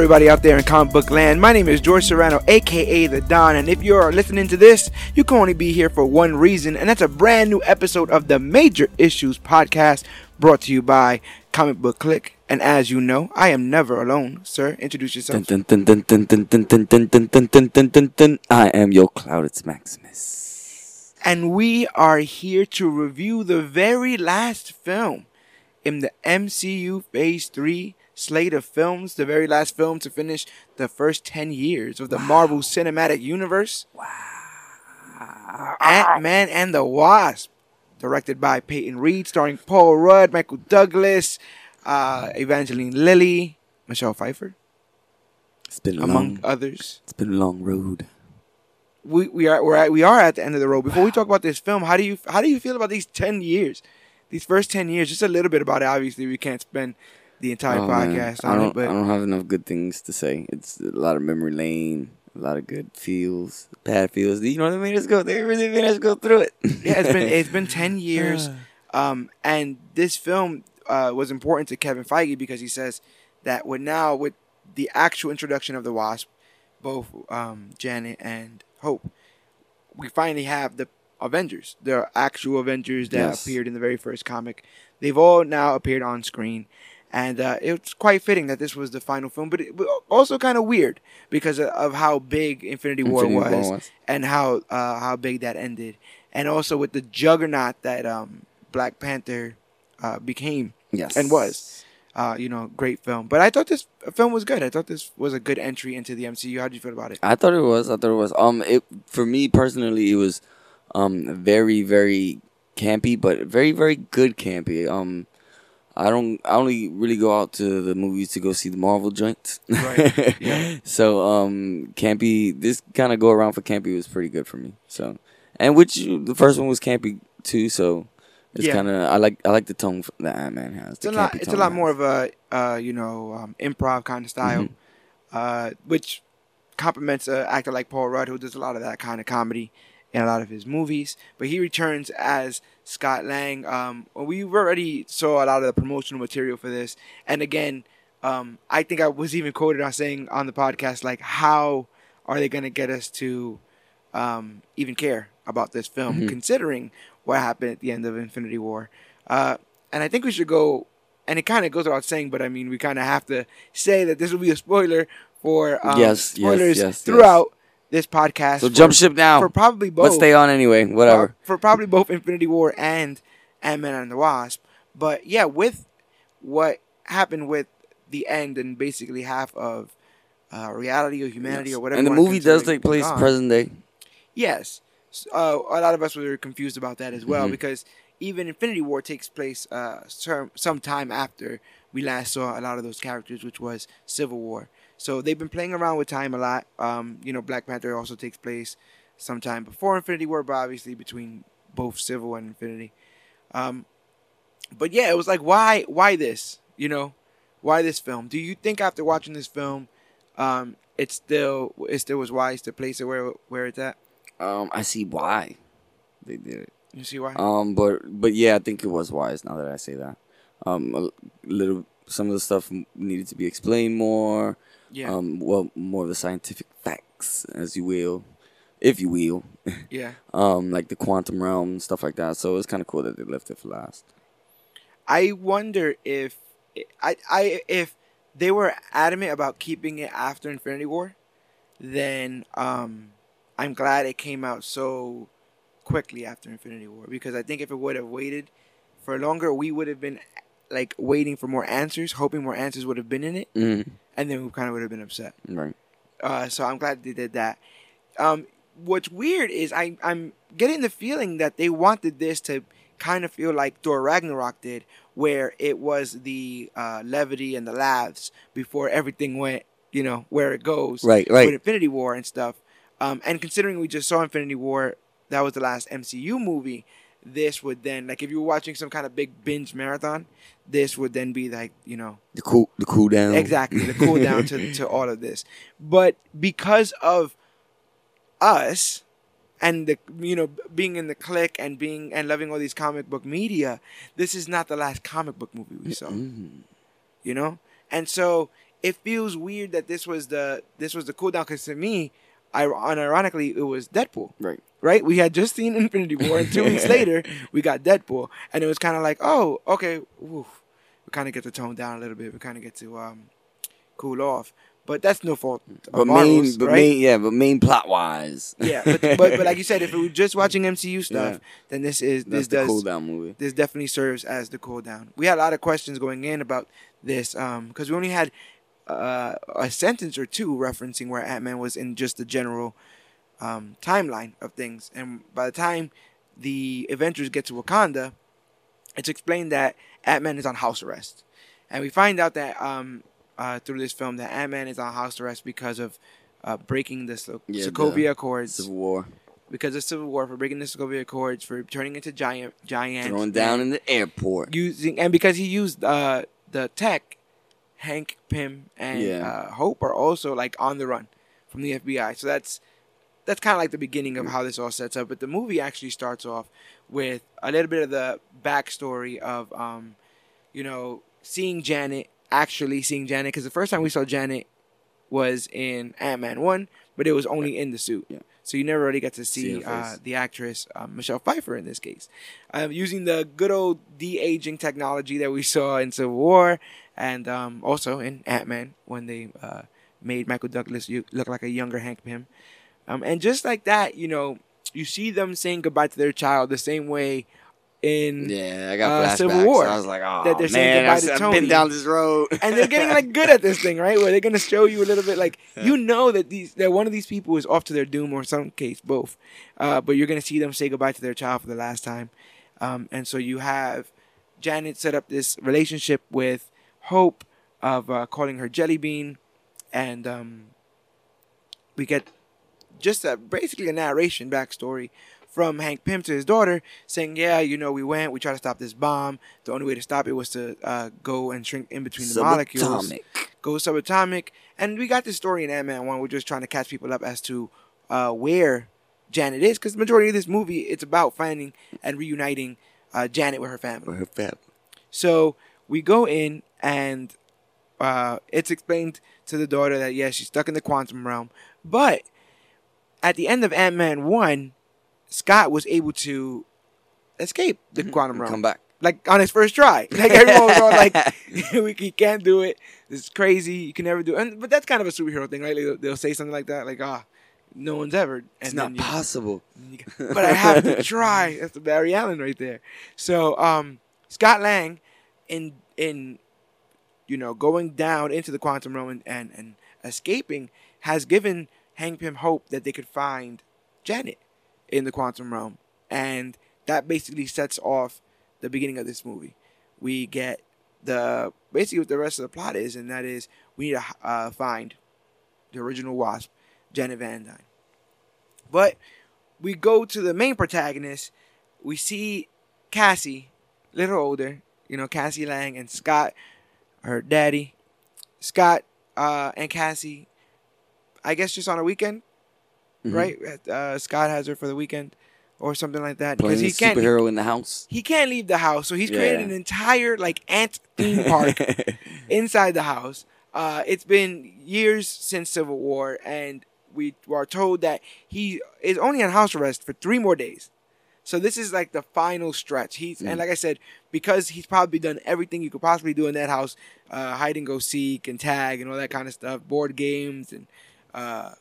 everybody out there in comic book land. My name is George Serrano, aka The Don, and if you are listening to this, you can only be here for one reason, and that's a brand new episode of the Major Issues Podcast brought to you by ComicBook Clique. And as you know, I am never alone, sir. Introduce yourself. I am your cloud, it's Maximus. And we are here to review the very last film in the MCU Phase 3 slate of films, the very last film to finish the first 10 years of the Marvel Cinematic Universe. Wow. Ant Man and the Wasp, directed by Peyton Reed, starring Paul Rudd, Michael Douglas, uh, Evangeline Lilly, Michelle Pfeiffer, It's been a among long, others. it's been a long road. We, we are we're at, we are at the end of the road. Before we talk about this film, how do you how do you feel about these ten years, these first ten years? Just a little bit about it. Obviously, we can't spend the entire Oh, man. podcast I don't, it, but I don't have enough good things to say. It's a lot of memory lane, a lot of good feels, bad feels. You know, what I mean? Let's go. They really made us go through it. yeah, it's been it's been ten years, um, and this film uh, was important to Kevin Feige because he says that with now with the actual introduction of the Wasp, both um, Janet and Hope, we finally have the Avengers, the actual Avengers that Yes. appeared in the very first comic. They've all now appeared on screen. And uh, it's quite fitting that this was the final film, but it was also kind of weird because of- of how big Infinity War Infinity War was, was. and how uh, how big that ended, and also with the juggernaut that um, Black Panther uh, became yes, and was. Uh, you know, great film. But I thought this film was good. I thought this was a good entry into the MCU. How did you feel about it? I thought it was. I thought it was. Um, it for me personally, it was, um, very very campy, but very very good campy. Um, I don't. I only really go out to the movies to go see the Marvel joints. Right, yeah. So um, campy. This kind of go around for campy was pretty good for me. So, and which the first one was campy too. So. It's Yeah. kind of I like I like the tone that Ant Man has. It's a lot. It's a lot more of a uh, you know um, improv kind of style, Mhm. uh, which complements an actor like Paul Rudd, who does a lot of that kind of comedy in a lot of his movies. But he returns as Scott Lang. Um, we already saw a lot of the promotional material for this, and again, um, I think I was even quoted on saying on the podcast like, "How are they going to get us to um, even care about this film, Mhm. considering what happened at the end of Infinity War?" Uh, and I think we should go. And it kind of goes without saying, but I mean, we kind of have to say that this will be a spoiler for um, Yes, yes, spoilers yes, throughout this podcast. So for- jump ship now. for probably both. Let's stay on anyway. Whatever. For, for probably both Infinity War and Ant Man and the Wasp. But yeah, with what happened with the end and basically half of uh, reality or humanity Yes. or whatever. And the movie does take place gone. present day. Yes. Uh, a lot of us were confused about that as well Mhm. because even Infinity War takes place uh, some time after we last saw a lot of those characters, which was Civil War. So they've been playing around with time a lot. Um, you know, Black Panther also takes place sometime before Infinity War, but obviously between both Civil and Infinity. Um, but yeah, it was like, why, why this? You know, why this film? Do you think after watching this film, um, it still it still was wise to place it where where it's at? Um, I see why they did it. You see why? Um, but but yeah, I think it was wise. Now that I say that, um, a little some of the stuff needed to be explained more. Yeah, Um, well, more of the scientific facts, as you will, if you will. yeah. Um, like the quantum realm stuff like that. So it's kind of cool that they left it for last. I wonder if I I if they were adamant about keeping it after Infinity War, then um, I'm glad it came out so quickly after Infinity War because I think if it would have waited for longer, we would have been like waiting for more answers, hoping more answers would have been in it, Mm, and then we kind of would have been upset. right. Uh, so I'm glad they did that. Um, what's weird is I I'm getting the feeling that they wanted this to kind of feel like Thor Ragnarok did, where it was the uh, levity and the laughs before everything went, you know, where it goes. Right, right. With Infinity War and stuff. Um, and considering we just saw Infinity War, that was the last MCU movie. This would then, like, if you were watching some kind of big binge marathon, this would then be like, you know, The cool, the cool down. Exactly, the cool down to, to all of this. But because of us and the you know being in the click and being and loving all these comic book media, this is not the last comic book movie we saw. Mm. You know, and so it feels weird that this was the this was the cool down because to me, I unironically it was Deadpool. Right. Right, we had just seen Infinity War, and two weeks later we got Deadpool, and it was kind of like, oh, okay, oof. we kind of get to tone down a little bit. We kind of get to um, cool off, but that's no fault of But Marvel's, main, but right? main, yeah, but main plot wise, yeah, but, but but like you said, if we were just watching MCU stuff, Yeah. then this is that's this the does cool down movie. this definitely serves as the cool down. We had a lot of questions going in about this because we only had uh, a sentence or two referencing where Ant Man was in just the general um, timeline of things, and by the time the Avengers get to Wakanda, it's explained that Ant Man is on house arrest, and we find out that um, uh, through this film that Ant Man is on house arrest because of uh, breaking the So- Yeah, Sokovia Accords Civil War, because of Civil War for breaking the Sokovia Accords for turning into giant giant thrown down in the airport. using and because he used uh, the tech, Hank Pym and Yeah. uh, Hope are also like on the run from the FBI. So that's that's kind of like the beginning of how this all sets up. But the movie actually starts off with a little bit of the backstory of um, you know seeing Janet actually seeing Janet because the first time we saw Janet was in Ant Man one, but it was only in the suit. Yeah. So you never really get to See see uh, the actress um, Michelle Pfeiffer in this case, um, using the good old de aging technology that we saw in Civil War and um, also in Ant Man when they uh, made Michael Douglas look like a younger Hank Pym. Um, and just like that, you know, you see them saying goodbye to their child the same way in Yeah, I got uh. Civil War, I was like, oh that they're saying man, goodbye to I've Tony. been down this road. and they're getting like good at this thing, right? Where they're gonna show you a little bit, like you know that these that one of these people is off to their doom, or in some case both. Uh, but you're gonna see them say goodbye to their child for the last time, um, and so you have Janet set up this relationship with Hope of uh, calling her Jelly Bean, and um, we get just a, basically a narration backstory from Hank Pym to his daughter, saying, "Yeah, you know, we went, we tried to stop this bomb. The only way to stop it was to uh, go and shrink in between the molecules, go subatomic." And we got this story in Ant Man One. We're just trying to catch people up as to uh, where Janet is, because the majority of this movie it's about finding and reuniting uh, Janet with her family. For her family. So we go in and uh, it's explained to the daughter that yeah she's stuck in the quantum realm, but at the end of Ant Man one, Scott was able to escape the quantum realm, Come back. like on his first try. Like everyone was all like, "We he can't do it. This is crazy. You can never do." it. And but that's kind of a superhero thing, right? Like, they'll, they'll say something like that, like ah. No one's ever. And It's then not you- possible. but I have to try. That's the Barry Allen right there. So um, Scott Lang, in in you know going down into the quantum realm and, and, and escaping, has given Hank Pym hope that they could find Janet in the quantum realm, and that basically sets off the beginning of this movie. We get the basically what the rest of the plot is, and that is we need to uh, find the original Wasp, Janet Van Dyne. But we go to the main protagonist. We see Cassie, little older, you know, Cassie Lang and Scott, her daddy. Scott uh, and Cassie, I guess just on a weekend, Mhm. right? Uh, Scott has her for the weekend or something like that because he can't. superhero in the house. He can't leave the house, so he's created Yeah. an entire like ant theme park inside the house. Uh, it's been years since Civil War, and we are told that he is only on house arrest for three more days. So this is like the final stretch. He's and Mm. like I said, because he's probably done everything you could possibly do in that house, uh, hide and go seek and tag and all that kind of stuff, board games and uh,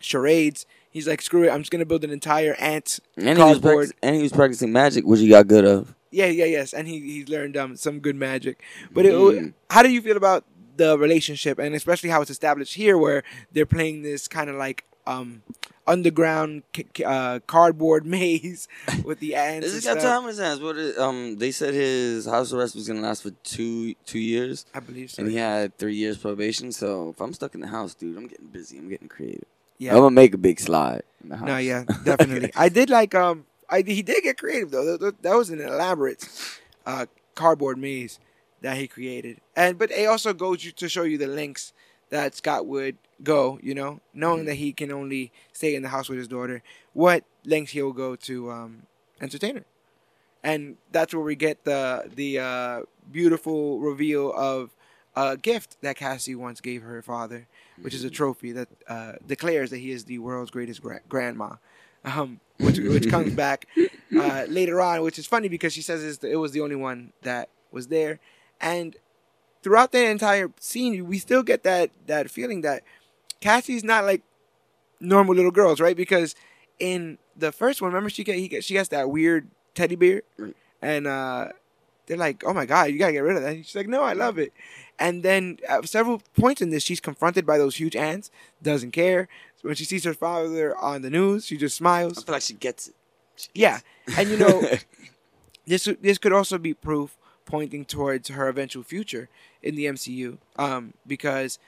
charades. He's like, screw it, I'm just gonna build an entire ant and, he was cardboard. practic- and he was practicing magic, which he got good of. Yeah, yeah, yes, and he he's learned um some good magic. But it, Mm. how do you feel about the relationship, and especially how it's established here, where they're playing this kind of like um underground c- uh, cardboard maze with the ants. This got time on his hands. What is, um, they said his house arrest was gonna last for two two years, I believe so. and he had three years probation. So if I'm stuck in the house, dude, I'm getting busy. I'm getting creative. yeah, I'm gonna make a big slide in the house. no, yeah, definitely. I did like um, I he did get creative though. That, that- was an elaborate uh cardboard maze that he created, and but it also goes to show you the links that Scott would go. You know, knowing Mm-hmm. that he can only stay in the house with his daughter, what lengths he'll go to um entertain her, and that's where we get the the uh, beautiful reveal of a gift that Cassie once gave her father, which is a trophy that uh, declares that he is the world's greatest gra- grandma. Um, which which comes back uh, later on, which is funny because she says it was the only one that was there, and throughout the entire scene, we still get that that feeling that Cassie's not like normal little girls, right? Because in the first one, remember she get he get, she gets that weird teddy bear, and uh, they're like, "Oh my god, you gotta get rid of that." She's like, "No, I love it." And then at several points in this, she's confronted by those huge ants, doesn't care. So when she sees her father on the news, she just smiles. I feel like she gets it. She gets Yeah, it. and you know, this this could also be proof pointing towards her eventual future in the MCU, um, because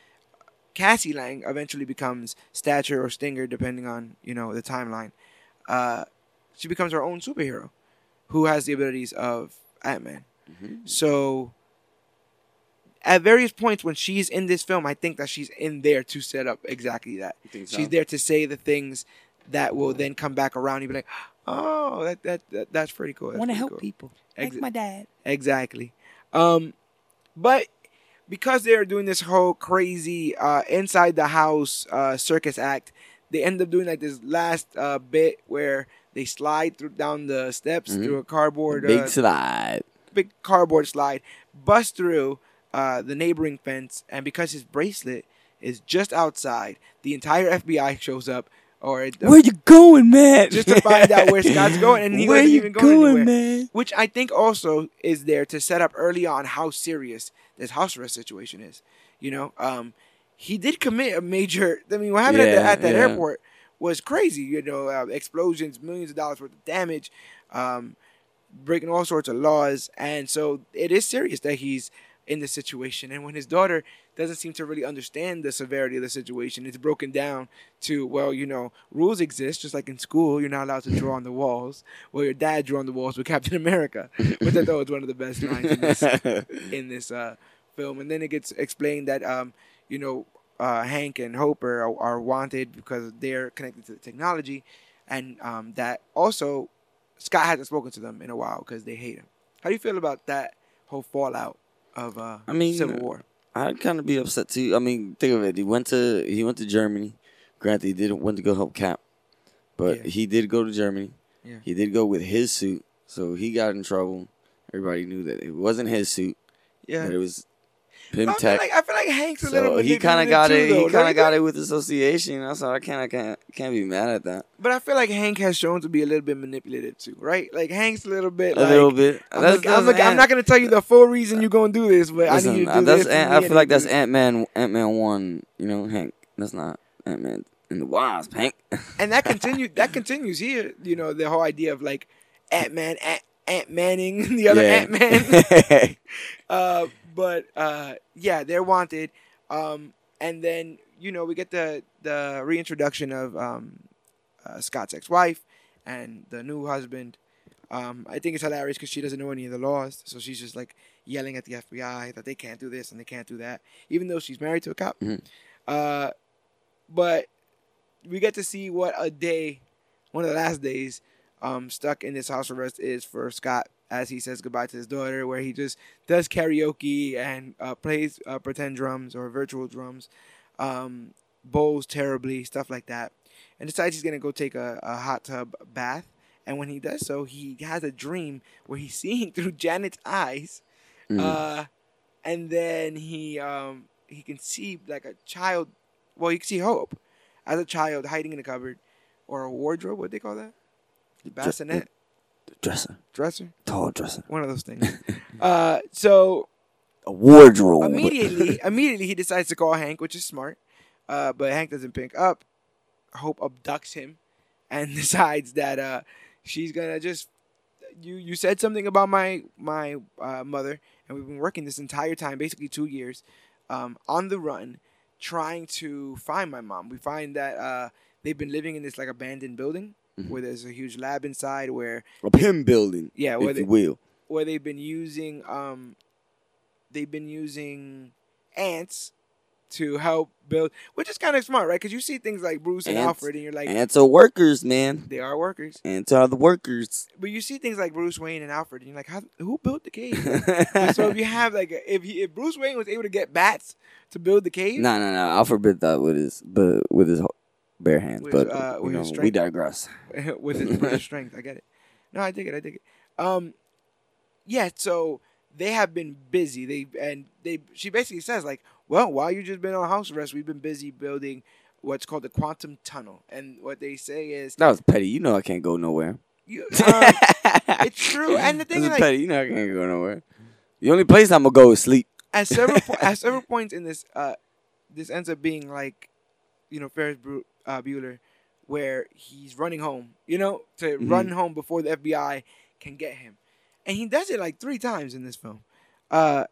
Cassie Lang eventually becomes Stature or Stinger, depending on you know the timeline. Uh, she becomes her own superhero, who has the abilities of Ant Man. Mhm. So, at various points when she's in this film, I think that she's in there to set up exactly that. So? She's there to say the things that will then come back around. You'll be like, oh, that, that, that that's pretty cool. I want to help cool. people. Ex- Like my dad. Exactly. Um, but because they're doing this whole crazy uh, inside the house uh, circus act, they end up doing like this last uh, bit where they slide through down the steps Mhm. through a cardboard Big uh, slide. big cardboard slide, bust through uh, the neighboring fence, and because his bracelet is just outside, the entire FBI shows up, or it, Where you going, man? just to find out where Scott's going, and he Where wasn't you even going going, anywhere. man? Which I think also is there to set up early on how serious this house arrest situation is. You know, um, he did commit a major. I mean, what happened at, the, at that yeah. airport was crazy. You know, uh, explosions, millions of dollars worth of damage, um, breaking all sorts of laws, and so it is serious that he's in this situation. And when his daughter doesn't seem to really understand the severity of the situation, it's broken down to well, you know, rules exist just like in school. You're not allowed to draw on the walls. Well, your dad drew on the walls with Captain America, which I thought was one of the best lines in this in this uh, film. And then it gets explained that um, you know uh, Hank and Hopper are, are wanted because they're connected to the technology, and um, that also Scott hasn't spoken to them in a while because they hate him. How do you feel about that whole fallout of uh, I mean, Civil War? I'd kind of be upset too. I mean, think of it. He went to he went to Germany. Granted, he didn't went to go help Cap, but Yeah. he did go to Germany. Yeah. He did go with his suit, so he got in trouble. Everybody knew that it wasn't his suit. Yeah, That it was I feel, Tech. like, I feel like Hank's a little. So he kind of got it. though, He kind of got it with association. That's how I can't. I can't. Can't be mad at that. But I feel like Hank has shown to be a little bit manipulative too, right? Like Hank's a little bit. A like, little bit. I'm, That's- I'm, that's like- I'm not gonna tell you the full reason you're gonna do this, but I need you to uh, do that's this. Ant, I feel like that's Ant Man. Ant Man one. You know, Hank. That's not Ant Man and the Wasp. Hank. and that continues. That continues here. You know the whole idea of like Ant Man, Ant, Ant Manning, the other Ant Man. uh, but uh, yeah, they're wanted. Um, and then you know we get the the reintroduction of um, uh, Scott's ex-wife and the new husband. Um, I think it's hilarious because she doesn't know any of the laws, so she's just like yelling at the FBI that they can't do this and they can't do that, even though she's married to a cop. Mhm. Uh, but we get to see what a day, one of the last days, um, stuck in this house arrest is for Scott as he says goodbye to his daughter, where he just does karaoke and uh, plays uh, pretend drums or virtual drums, um, bowls terribly, stuff like that, and decides he's gonna go take a, a hot tub bath. And when he does so, he has a dream where he's seeing through Janet's eyes, Mhm. uh, and then he um, he can see like a child. Well, you can see Hope as a child hiding in a cupboard or a wardrobe. What do they call that? The bassinet dresser, dresser. tall dresser, One of those things. uh, so a wardrobe. immediately, immediately he decides to call Hank, which is smart. Uh, but Hank doesn't pick up. Hope abducts him and decides that uh, she's gonna just you you said something about my my uh, mother, and we've been working this entire time, basically two years, um, on the run, trying to find my mom. We find that uh, they've been living in this like abandoned building Mhm. where there's a huge lab inside, where a Pym building, yeah, where if they, you will. where they've been using um they've been using ants to help build, which is kind of smart, right? Because you see things like Bruce and Ants- Alfred, and you're like, Ants are workers, man. they are workers. Ants are the workers. But you see things like Bruce Wayne and Alfred, and you're like, how, who built the cave? so if you have like, a, if he, if Bruce Wayne was able to get bats to build the cave, No, no, no. Alfred did that with his, but with his bare hands. With, but uh, you know, his we digress. with his, with his strength. I get it. No, I dig it. I dig it. Um, yeah. So they have been busy. They and they. She basically says like, well, while you just been on house arrest, we've been busy building what's called the quantum tunnel. And what they say is, That was petty. You know I can't go nowhere. you, um, it's true. And the thing is, like, petty. You know I can't go nowhere. The only place I'm gonna go is sleep. at several po- at several points in this, uh, this ends up being like, you know, Ferris uh, Bueller, where he's running home, you know, to Mhm. run home before the FBI can get him, and he does it like three times in this film, uh,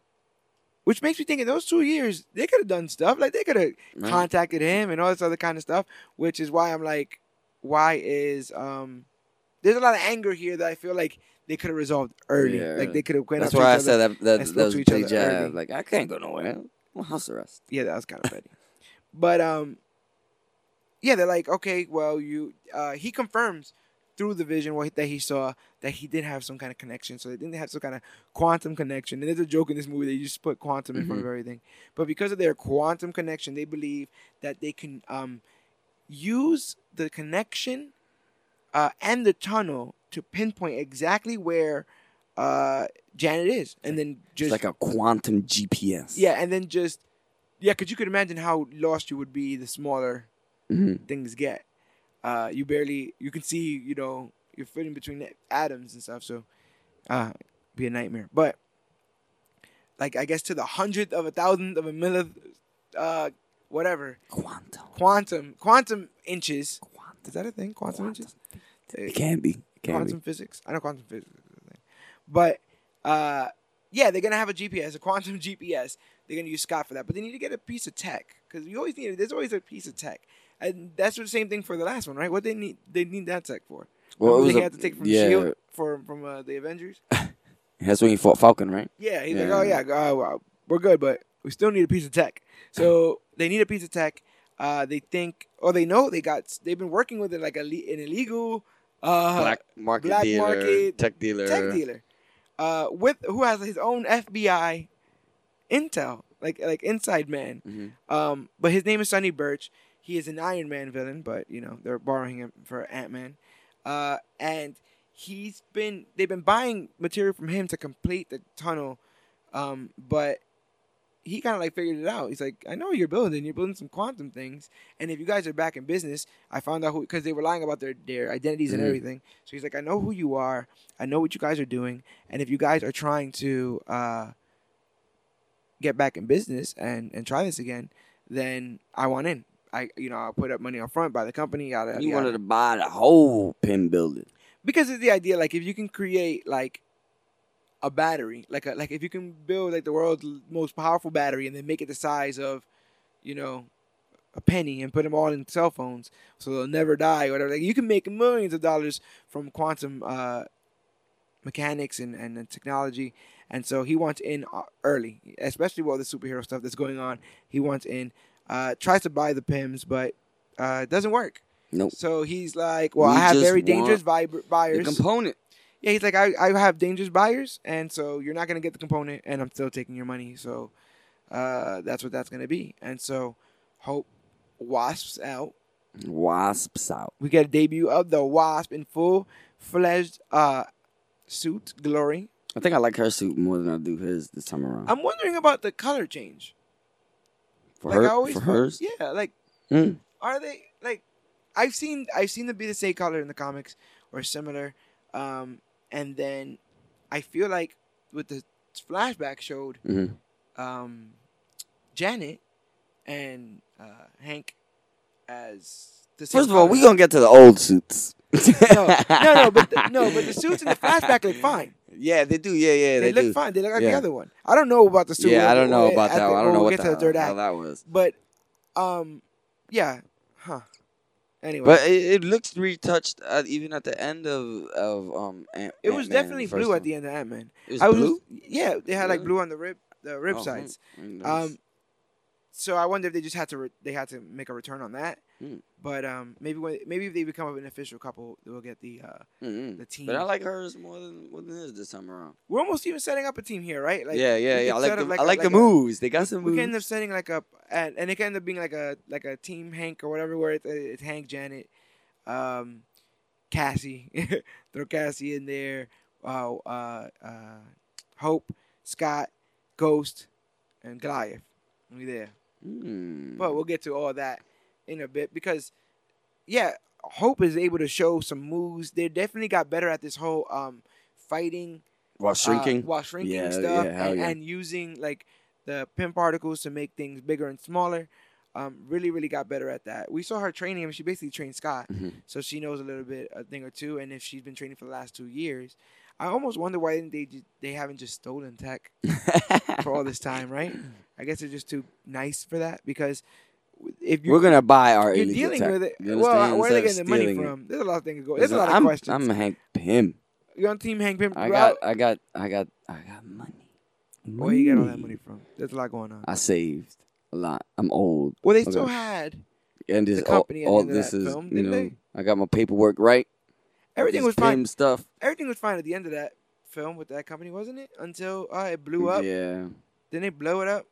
which makes me think in those two years they could have done stuff like they could have Right. contacted him and all this other kind of stuff, which is why I'm like, why is um, there's a lot of anger here that I feel like they could have resolved early, Yeah. like they could have went That's why I said that that, and that was each big other jab. early. Like I can't go nowhere. I'm house arrest. Yeah, that was kind of petty. But um, yeah, they're like, okay, well, you. Uh, he confirms through the vision what, that he saw that he did have some kind of connection. So they didn't have some kind of quantum connection. And there's a joke in this movie they just put quantum in front of everything. But because of their quantum connection, they believe that they can um use the connection uh, and the tunnel to pinpoint exactly where uh Janet is, and then It's just like a quantum GPS. yeah, and then just yeah, because you could imagine how lost you would be the smaller hmm things get. Uh, you barely you can see you know you're fitting between the atoms and stuff, so uh, be a nightmare. But like I guess to the hundredth of a thousandth of a millionth, uh, whatever Quantum. quantum quantum inches. Quantum. Is that a thing? Quantum, Quantum. inches. It can be. It can quantum physics. I know quantum physics is a thing. But uh, yeah, they're gonna have a GPS, a quantum GPS. They're gonna use Scott for that, but they need to get a piece of tech because you always need. There's always a piece of tech, and that's the same thing for the last one, right? What they need, they need that tech for. Well, it was they a- had to take from yeah. Shield for from uh, the Avengers. That's when he fought Falcon, right? Yeah, he's Yeah. like, oh yeah, uh, well, we're good, but we still need a piece of tech. So they need a piece of tech. Uh, they think, or they know they got. They've been working with it like a, an illegal uh, Black market black dealer, market tech dealer. tech dealer, uh, with who has his own FBI intel, like like inside man. Mhm. Um, but his name is Sonny Birch. He is an Iron Man villain, but you know they're borrowing him for Ant Man. Uh, and he's been they've been buying material from him to complete the tunnel, um, but he kind of like figured it out. He's like, I know you're building, you're building some quantum things, and if you guys are back in business, I found out who because they were lying about their their identities and Mhm. everything. So he's like, I know who you are, I know what you guys are doing, and if you guys are trying to uh, get back in business and and try this again, then I want in. I you know I'll put up money up front by the company. Yada, You yada. wanted to buy the whole Pym building. because it's the idea like if you can create like a battery like a, like if you can build like the world's most powerful battery and then make it the size of you know a penny and put them all in cell phones so they'll never die or whatever like you can make millions of dollars from quantum uh, mechanics and, and, and technology and so he wants in uh, early especially with all the superhero stuff that's going on he wants in uh, tries to buy the Pyms but uh, it doesn't work Nope. so he's like, well, We I have very dangerous vib- buyers. component. yeah, he's like, I, I have dangerous buyers, and so you're not gonna get the component, and I'm still taking your money. So uh, that's what that's gonna be. And so Hope wasps out. Wasps out. We get a debut of the wasp in full fledged uh, suit glory. I think I like her suit more than I do his this time around. I'm wondering about the color change. For like her, I always for hers. Yeah, like Mm. are they like I've seen I've seen them be the same color in the comics or similar, um, and then I feel like with the flashback showed Mhm. um, Janet and uh, Hank as the same First of all, color. we gonna get to the old suits. no no no but the, no but the suits in the flashback look fine. Yeah, they do. Yeah, yeah, They, they, look do. fine. They look like the other one. I don't know about the suit. Yeah, I don't know about that. one. I don't know what the the hell act. that was. But um, yeah, huh. Anyway, But it, it looks retouched at, even at the end of of um. Ant- it was Ant-Man, definitely blue at the end of Ant Man. It was I was blue. yeah, they had like blue on the rib the rib Oh, sides. hmm, nice. Um, so I wonder if they just had to re- they had to make a return on that. Hmm. But um, maybe when maybe if they become an official couple, they'll get the uh, Mhm. the team. But I like hers more than more than his this time around. We're almost even setting up a team here, right? Like, yeah, yeah, yeah. I like the like I like the like a- moves. They got some we moves. can end up setting like a and, and it can end up being like a like a team Hank or whatever where it's, it's Hank, Janet, um, Cassie, throw Cassie in there, uh, uh, uh, Hope, Scott, Ghost, and Goliath. We there, Hmm. but we'll get to all that in a bit because, yeah, Hope is able to show some moves. They definitely got better at this whole um fighting while uh, shrinking. while shrinking Yeah, stuff yeah, and, yeah. and using like the Pym particles to make things bigger and smaller. Um, really, really got better at that. We saw her training him. She basically trained Scott, Mhm. so she knows a little bit, a thing or two. And if she's been training for the last two years, I almost wonder why didn't they they haven't just stolen tech for all this time, right? I guess they're just too nice for that because if We're gonna buy our you're dealing tech. with it, well, understand? where are they getting the money it. from? There's a lot of things going. There's a lot of I'm, questions. I'm Hank Pym. you on Team Hank Pimp? I got, I got, I got, I got money. Where you get all that money from? There's a lot going on. I saved a lot. I'm old. Well, they Okay. still had and this the company at all, all this is film, you know they? I got my paperwork right. everything was fine. Pym stuff. Everything was fine at the end of that film with that company, wasn't it? Until uh, it blew up. Yeah. Then they blow it up.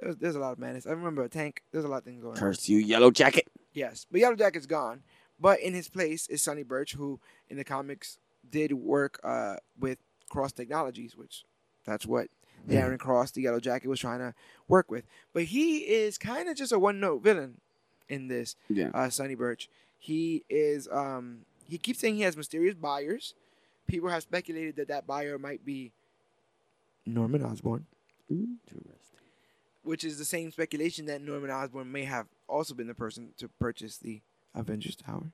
There's, there's a lot of madness. I remember a tank. There's a lot of things going on. Curse you, Yellow Jacket. Yes, but Yellow Jacket's gone. But in his place is Sonny Birch, who in the comics did work uh, with Cross Technologies, which that's what Darren Cross, the Yellow Jacket, was trying to work with. But he is kind of just a one-note villain in this. Yeah. uh, Sonny Birch. He is. Um, he keeps saying he has mysterious buyers. People have speculated that that buyer might be Norman Osborn, Interesting. Which is the same speculation that Norman Osborn may have also been the person to purchase the Avengers Tower,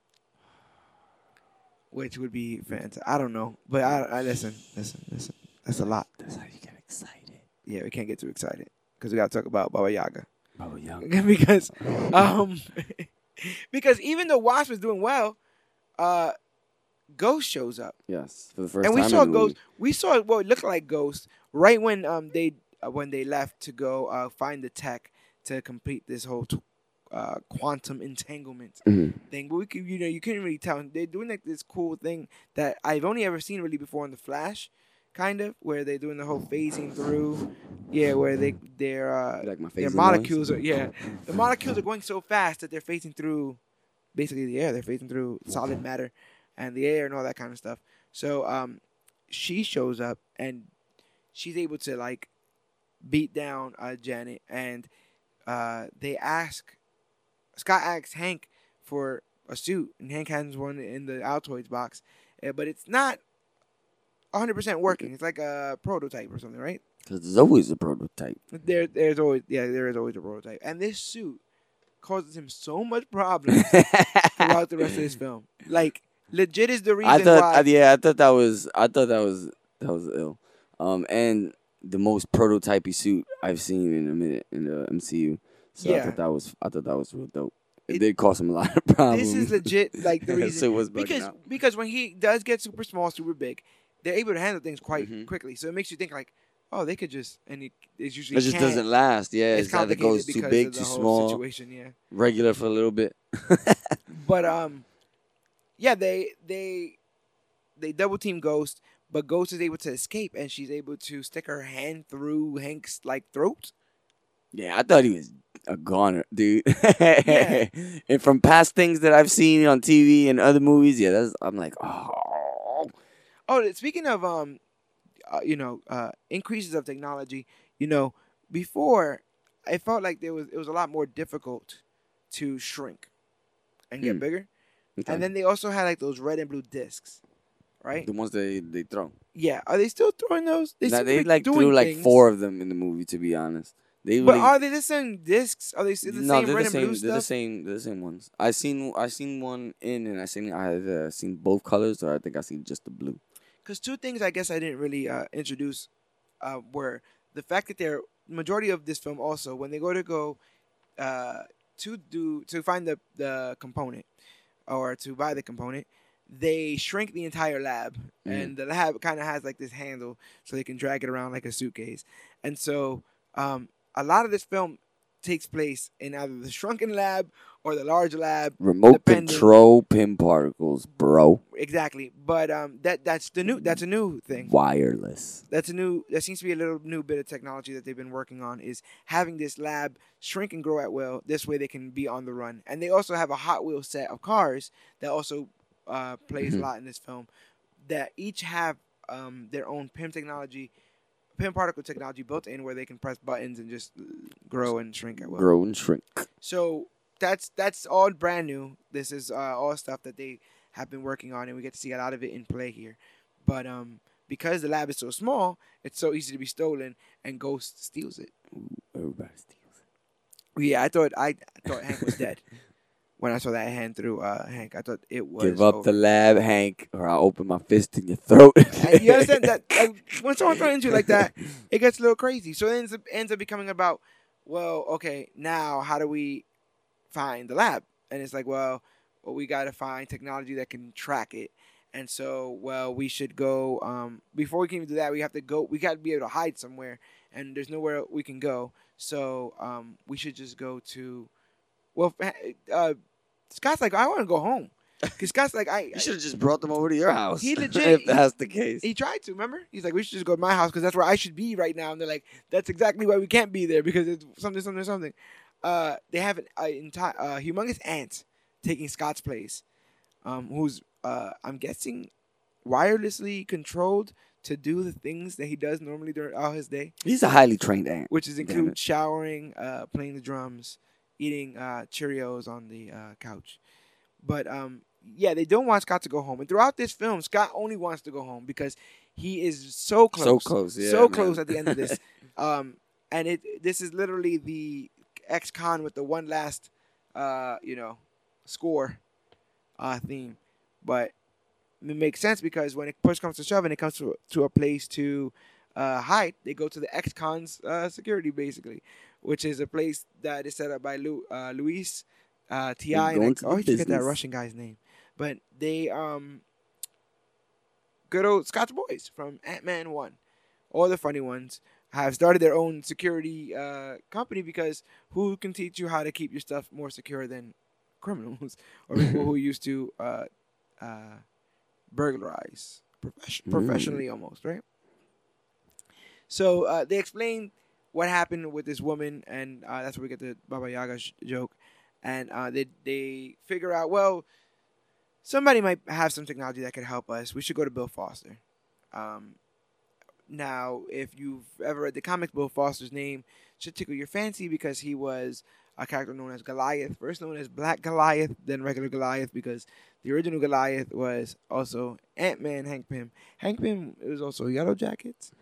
which would be fantastic. I don't know, but I, I listen, listen, listen. That's a lot. That's how you get excited. Yeah, we can't get too excited because we got to talk about Baba Yaga. Oh, young. because um because even though Wasp is doing well, uh Ghost shows up. Yes, for the first and we time. saw in the Ghost. movie. We saw what looked like Ghost right when um they uh, when they left to go uh, find the tech to complete this whole t- uh, quantum entanglement Mhm. thing. But we could, you know, you couldn't really tell. They're doing like this cool thing that I've only ever seen really before in the Flash, kind of where they're doing the whole phasing through. Yeah, where they they're uh, You like my their molecules noise? are yeah, the molecules are going so fast that they're phasing through basically the air. They're phasing through solid matter and the air and all that kind of stuff. So um, she shows up and she's able to like beat down uh, Janet and uh, they ask Scott asks Hank for a suit and Hank has one in the Altoids box, uh, but it's not 100% working. It's like a prototype or something, right? Because there's always a prototype. There, there's always yeah, there is always a prototype, and this suit causes him so much problems throughout the rest of this film. Like legit is the reason I thought, why. yeah, I thought that was, I thought that was, that was ill. Um, and the most prototypey suit I've seen in a minute in the MCU. So I thought that was, I thought that was real dope. It, It- did cause him a lot of problems. this is legit like the reason was because out. because when he does get super small, super big, they're able to handle things quite Mhm. quickly. So it makes you think like, oh, they could just and it, it usually It just doesn't last. Yeah, It's it's, either goes too big, too small, Situation, yeah. regular for a little bit. But um, yeah, they they they double team Ghost, but Ghost is able to escape, and she's able to stick her hand through Hank's like throat. Yeah, I thought he was a goner, dude. Yeah. and from past things that I've seen on TV and other movies, yeah, that's I'm like, oh, Oh, speaking of um, uh, you know, uh, increases of technology. You know, before I felt like there was it was a lot more difficult to shrink and get Hmm. bigger, Okay. and then they also had like those red and blue discs, right? the ones they they throw. Yeah, are they still throwing those? They, to they like doing threw like things. four of them in the movie. To be honest, they But really, are they the same discs? Are they the no, same they're red the and same. blue They're the same. They're the same ones. I seen I seen one in, and I seen I had uh, seen both colors, or I think I seen just the blue. Because two things I guess I didn't really uh, introduce uh, were the fact that they're majority of this film also when they go to go uh, to do to find the the component or to buy the component, they shrink the entire lab, Mhm. and the lab kind of has like this handle so they can drag it around like a suitcase, and so um, a lot of this film takes place in either the shrunken lab or the large lab. Remote control Pym particles, bro. Exactly, but um, that that's the new that's a new thing. Wireless. That's a new. That seems to be a little new bit of technology that they've been working on. Is having this lab shrink and grow at will. This way they can be on the run, and they also have a Hot Wheel set of cars that also uh, plays Mhm. a lot in this film. That each have um, their own Pym technology, Pym particle technology built in, where they can press buttons and just grow and shrink at will. Grow and shrink. So that's that's all brand new. This is uh, all stuff that they have been working on, and we get to see a lot of it in play here. But um, because the lab is so small, it's so easy to be stolen, and Ghost steals it. Everybody steals. it. Yeah, I thought I, I thought Hank was dead when I saw that hand through uh, Hank. I thought it was. Give up over. the lab, Hank, or I'll open my fist in your throat. You understand that like, when someone throws you like that, it gets a little crazy. So it ends up ends up becoming about, well, okay, now how do we find the lab? And it's like, well, well we got to find technology that can track it. And so, well, we should go. Um, before we can even do that, we have to go. We got to be able to hide somewhere, and there's nowhere we can go. So um, we should just go to. Well, uh, Scott's like, I want to go home, because Scott's like, I. You should have just brought them over to your house. He legit- if that's the case. He tried to, remember? He's like, we should just go to my house because that's where I should be right now. And they're like, that's exactly why we can't be there because it's something, something, something. Uh, they have an uh, entire uh, humongous ant taking Scott's place, um, who's uh, I'm guessing wirelessly controlled to do the things that he does normally during all his day, He's a highly trained ant. which is include showering, uh, playing the drums, eating uh, Cheerios on the uh, couch. But um, yeah, they don't want Scott to go home. And throughout this film, Scott only wants to go home because he is so close, So close, yeah, so man. close at the end of this. um, and it this is literally the ex-con with the one last, uh, you know, score, uh, theme. But it makes sense because when it push comes to shove and it comes to to a place to uh, hide, they go to the ex-con's uh, security basically, which is a place that is set up by Lu- uh, Luis uh, Ti. And I the always forget that. Russian guy's name, but they um, good old Scott's boys from Ant Man One, all the funny ones have started their own security uh, company because who can teach you how to keep your stuff more secure than criminals or people who used to uh, uh, burglarize profession- Mm. professionally almost, right? So uh, they explain what happened with this woman, and uh, that's where we get the Baba Yaga sh- joke. And uh, they they figure out, well, somebody might have some technology that could help us. We should go to Bill Foster. Um, now, if you've ever read the comics, Bill Foster's name should tickle your fancy because he was a character known as Goliath, first known as Black Goliath, then regular Goliath, because the original Goliath was also Ant Man, Hank Pym. Hank Pym was also Yellow Jackets.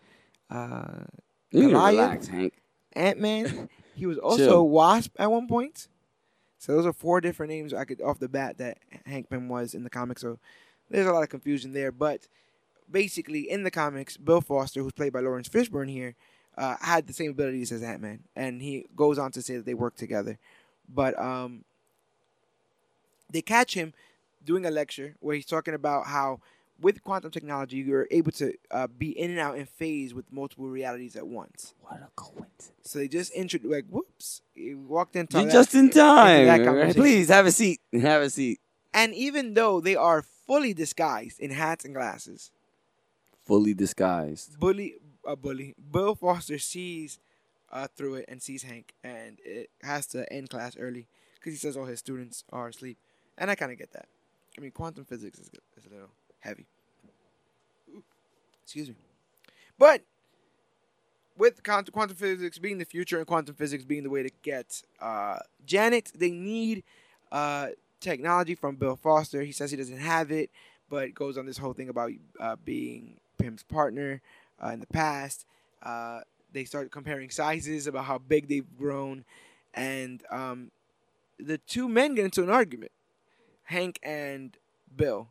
Uh, You Goliath? relax, Hank. Ant Man. He was also Chill. Wasp at one point. So those are four different names I could off the bat that Hank Pym was in the comics. So there's a lot of confusion there. But basically, in the comics, Bill Foster, who's played by Laurence Fishburne here, uh, had the same abilities as Ant Man, and he goes on to say that they work together. But um, they catch him doing a lecture where he's talking about how with quantum technology you're able to uh, be in and out in phase with multiple realities at once. What a coincidence. So they just introduced, like, whoops, he walked into You're that. just in time. Please have a seat. Have a seat. and even though they are fully disguised in hats and glasses, Fully disguised. bully, a bully, Bill Foster sees uh, through it and sees Hank, and it has to end class early because he says all his students are asleep, and I kind of get that. I mean, quantum physics is, is a little heavy. Excuse me, but with quantum, physics being the future and quantum physics being the way to get uh, Janet, they need uh, technology from Bill Foster. He says he doesn't have it, but goes on this whole thing about uh, being Pym's partner uh, in the past. Uh, they start comparing sizes about how big they've grown, and um, the two men get into an argument, Hank and Bill,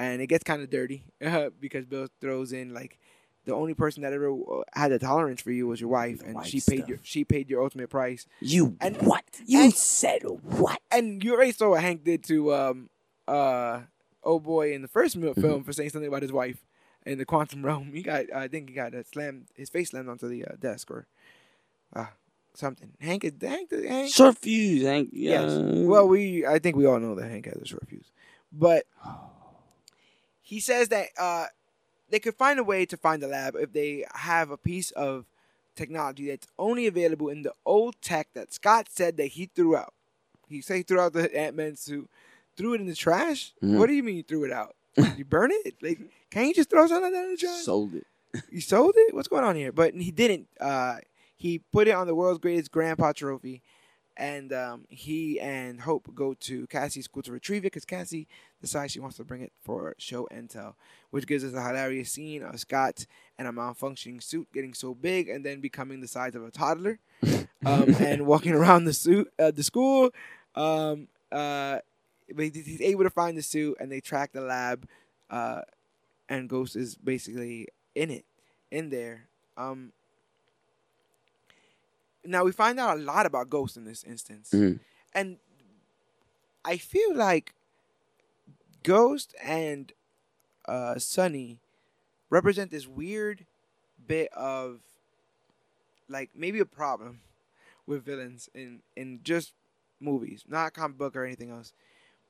and it gets kind of dirty uh, because Bill throws in like the only person that ever uh, had a tolerance for you was your wife, and wife she paid stuff. your she paid your ultimate price. You And- what? You and- said what? And you already saw what Hank did to um uh oh boy in the first Mm-hmm. film for saying something about his wife in the quantum realm. He got I think he got uh, slammed his face slammed onto the uh, desk or uh something. Hank is Hank. Hank. Short fuse, Hank. Yeah. Yes. Well, we I think we all know that Hank has a short fuse, but he says that uh, they could find a way to find the lab if they have a piece of technology that's only available in the old tech that Scott said that he threw out. He said he threw out the Ant Man suit, threw it in the trash. Mhm. What do you mean you threw it out? you burn it? Like, can't you just throw something in the trash? sold it. You sold it? What's going on here? But he didn't. Uh, he put it on the world's greatest grandpa trophy, and um, he and Hope go to Cassie's school to retrieve it because Cassie decides she wants to bring it for show and tell, which gives us a hilarious scene of Scott and a malfunctioning suit getting so big and then becoming the size of a toddler, um, and walking around the suit, uh, the school. Um, uh, but he's able to find the suit, and they track the lab, uh, and Ghost is basically in it, in there. Um, now we find out a lot about Ghost in this instance, Mhm. and I feel like Ghost and uh, Sonny represent this weird bit of like maybe a problem with villains in in just movies, not comic book or anything else.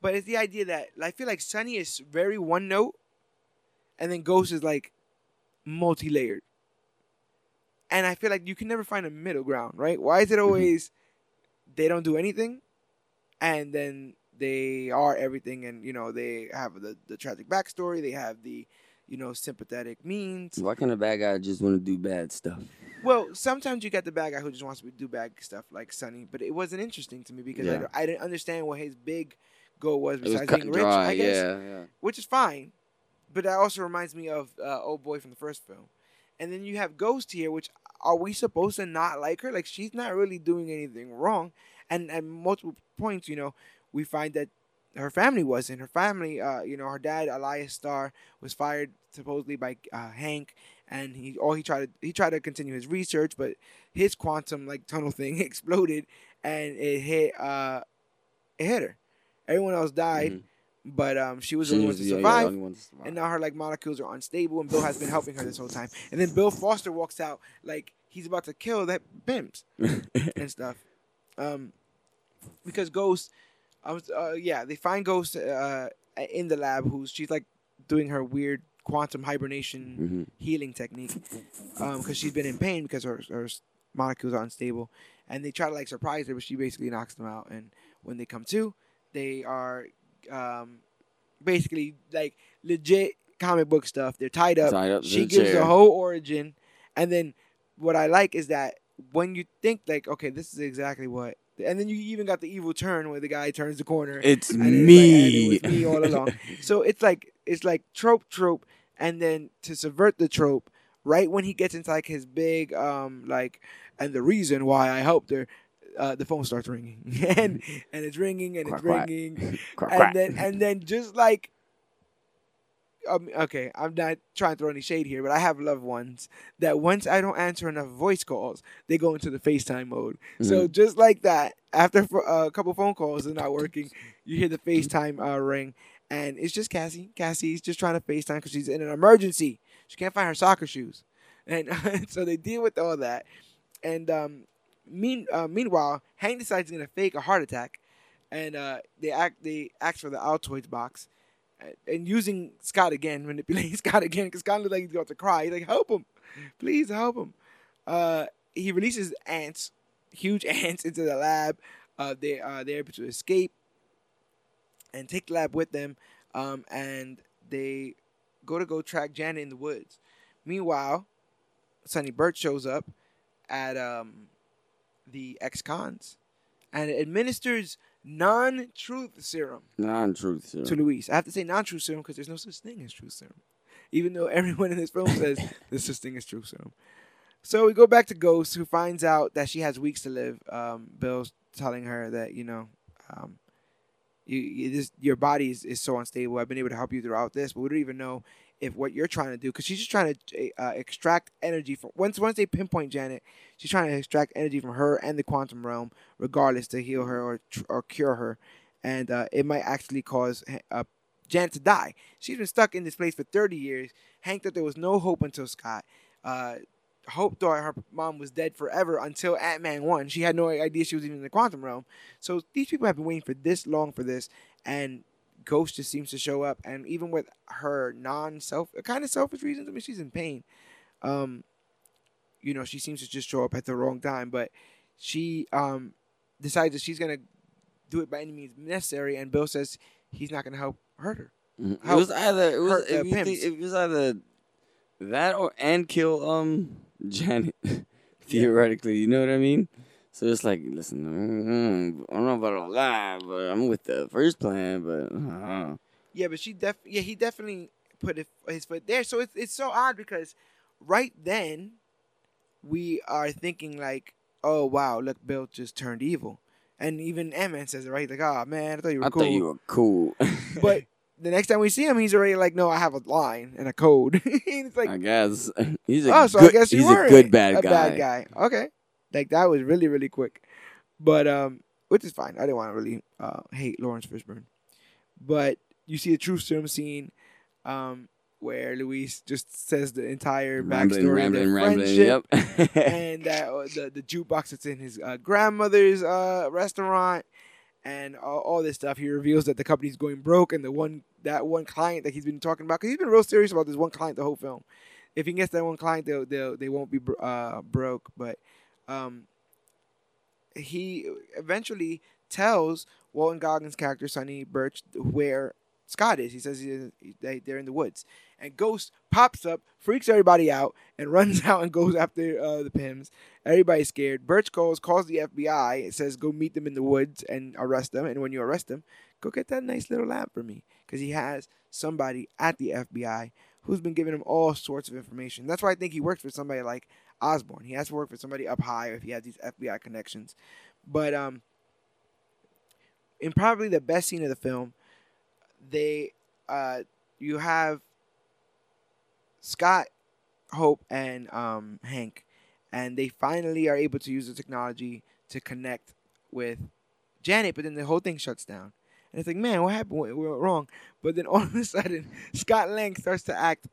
But it's the idea that I feel like Sonny is very one note, and then Ghost is like multi layered. And I feel like you can never find a middle ground, right? Why is it always they don't do anything, and then they are everything, and you know they have the the tragic backstory, they have the you know sympathetic means. Why can't a bad guy just want to do bad stuff? Well, sometimes you get the bad guy who just wants to do bad stuff like Sonny, but it wasn't interesting to me because I Yeah. don't- I, didn't understand what his big goal was It was besides being rich. dry. I guess, Yeah, yeah. which is fine, but that also reminds me of uh, Old Boy from the first film. And then you have Ghost here, which are we supposed to not like her? Like she's not really doing anything wrong, and at multiple points, you know, we find that her family wasn't. Her family, uh, you know, her dad Elias Starr was fired supposedly by uh, Hank, and he all he tried to he tried to continue his research, but his quantum like tunnel thing exploded and it hit uh it hit her. Everyone else died, Mhm. But um she was She the only one was to the- yeah, the survive. only one to survive. And now her like molecules are unstable, and Bill has been helping her this whole time. And then Bill Foster walks out like he's about to kill that Pyms and stuff. Um, because Ghost, I was uh, yeah, they find Ghost uh in the lab who's she's like doing her weird quantum hibernation Mhm. healing technique because she's been in pain because her her molecules are unstable, and they try to like surprise her, but she basically knocks them out. And when they come to, they are um, basically like legit comic book stuff. They're tied up. Tied up she gives the whole origin, and then what I like is that when you think like, okay, this is exactly what. And then you even got the evil turn where the guy turns the corner. It's and it's like, me. it me all along. So it's like it's like trope trope, and then to subvert the trope, right when he gets into like his big um like, and the reason why I helped her, uh, the phone starts ringing, and and it's ringing and it's Quack, ringing, Quack, and then and then just like. Um, okay, I'm not trying to throw any shade here, but I have loved ones that once I don't answer enough voice calls, they go into the FaceTime mode. So Mhm. just like that, after f- uh, a couple phone calls are not working, you hear the FaceTime uh, ring, and it's just Cassie. Cassie's just trying to FaceTime because she's in an emergency. She can't find her soccer shoes, and so they deal with all that. And um, mean uh, meanwhile, Hank decides he's gonna fake a heart attack, and uh, they act they ask for the Altoids box, and using Scott again, manipulating Scott again because Scott looks like he's about to cry. He's like, "Help him, please help him." Uh, he releases ants, huge ants, into the lab. Uh, they they're able to escape and take the lab with them, um, and they go to go track Janet in the woods. Meanwhile, Sonny Burch shows up at um, the ex-cons and administers non-truth serum Non-truth. serum to Luis. I have to say non-truth serum because there's no such thing as truth serum, even though everyone in this film says there's such thing as truth serum. So we go back to Ghost, who finds out that she has weeks to live. Um, Bill's telling her that you know, um, you, you this, your body is, is so unstable. I've been able to help you throughout this, but we don't even know if what you're trying to do because she's just trying to uh, extract energy from once once they pinpoint Janet, she's trying to extract energy from her and the quantum realm, regardless to heal her or or cure her, and uh, it might actually cause uh, Janet to die. She's been stuck in this place for 30 years. Hank thought there was no hope until Scott. Uh, Hope thought her mom was dead forever until Ant Man one. She had no idea she was even in the quantum realm. So these people have been waiting for this long for this, and Ghost just seems to show up. And even with her non-self, kind of selfish reasons, I mean, she's in pain. Um, you know, she seems to just show up at the wrong time. But she um decides that she's gonna do it by any means necessary. And Bill says he's not gonna help hurt her. Mhm. It was either it was hurt the if you think, it was either that or and kill um Janet theoretically. You know what I mean? So it's like, listen, mm, I don't know about all that, but I'm with the first plan. But uh, Yeah, but she def yeah he definitely put it, his foot there. So it's it's so odd because right then we are thinking like, oh wow, look, Bill just turned evil, and even Ant Man says it right, like, oh man, I thought you were I cool. thought you were cool. but the next time we see him, he's already like, no, I have a line and a code. he's like, I guess he's a oh, so good, I guess he's a good bad a guy. bad guy. Okay, like that was really really quick, but um, which is fine. I didn't want to really uh hate Laurence Fishburne, but you see the truth serum scene, um, where Luis just says the entire Rambling, backstory rambling, of their rambling. friendship Yep. and that uh, the the jukebox that's in his uh, grandmother's uh, restaurant and all, all this stuff. He reveals that the company's going broke, and the one that one client that he's been talking about, because he's been real serious about this one client the whole film. If he gets that one client, they'll, they'll they won't be bro- uh, broke. But um, he eventually tells Walton Goggins' character Sonny Burch where Scott is. He says he, they, they're in the woods, and Ghost pops up, freaks everybody out, and runs out and goes after uh, the Pyms. Everybody's scared. Burch calls, calls the FBI. It says go meet them in the woods and arrest them. And when you arrest them, go get that nice little lamp for me, because he has somebody at the FBI who's been giving him all sorts of information. That's why I think he works for somebody like Osborne. He has to work for somebody up high if he has these FBI connections. But um, in probably the best scene of the film, they uh, you have Scott, Hope, and um, Hank, and they finally are able to use the technology to connect with Janet. But then the whole thing shuts down, and it's like, man, what happened? What went wrong? But then all of a sudden, Scott Lang starts to act.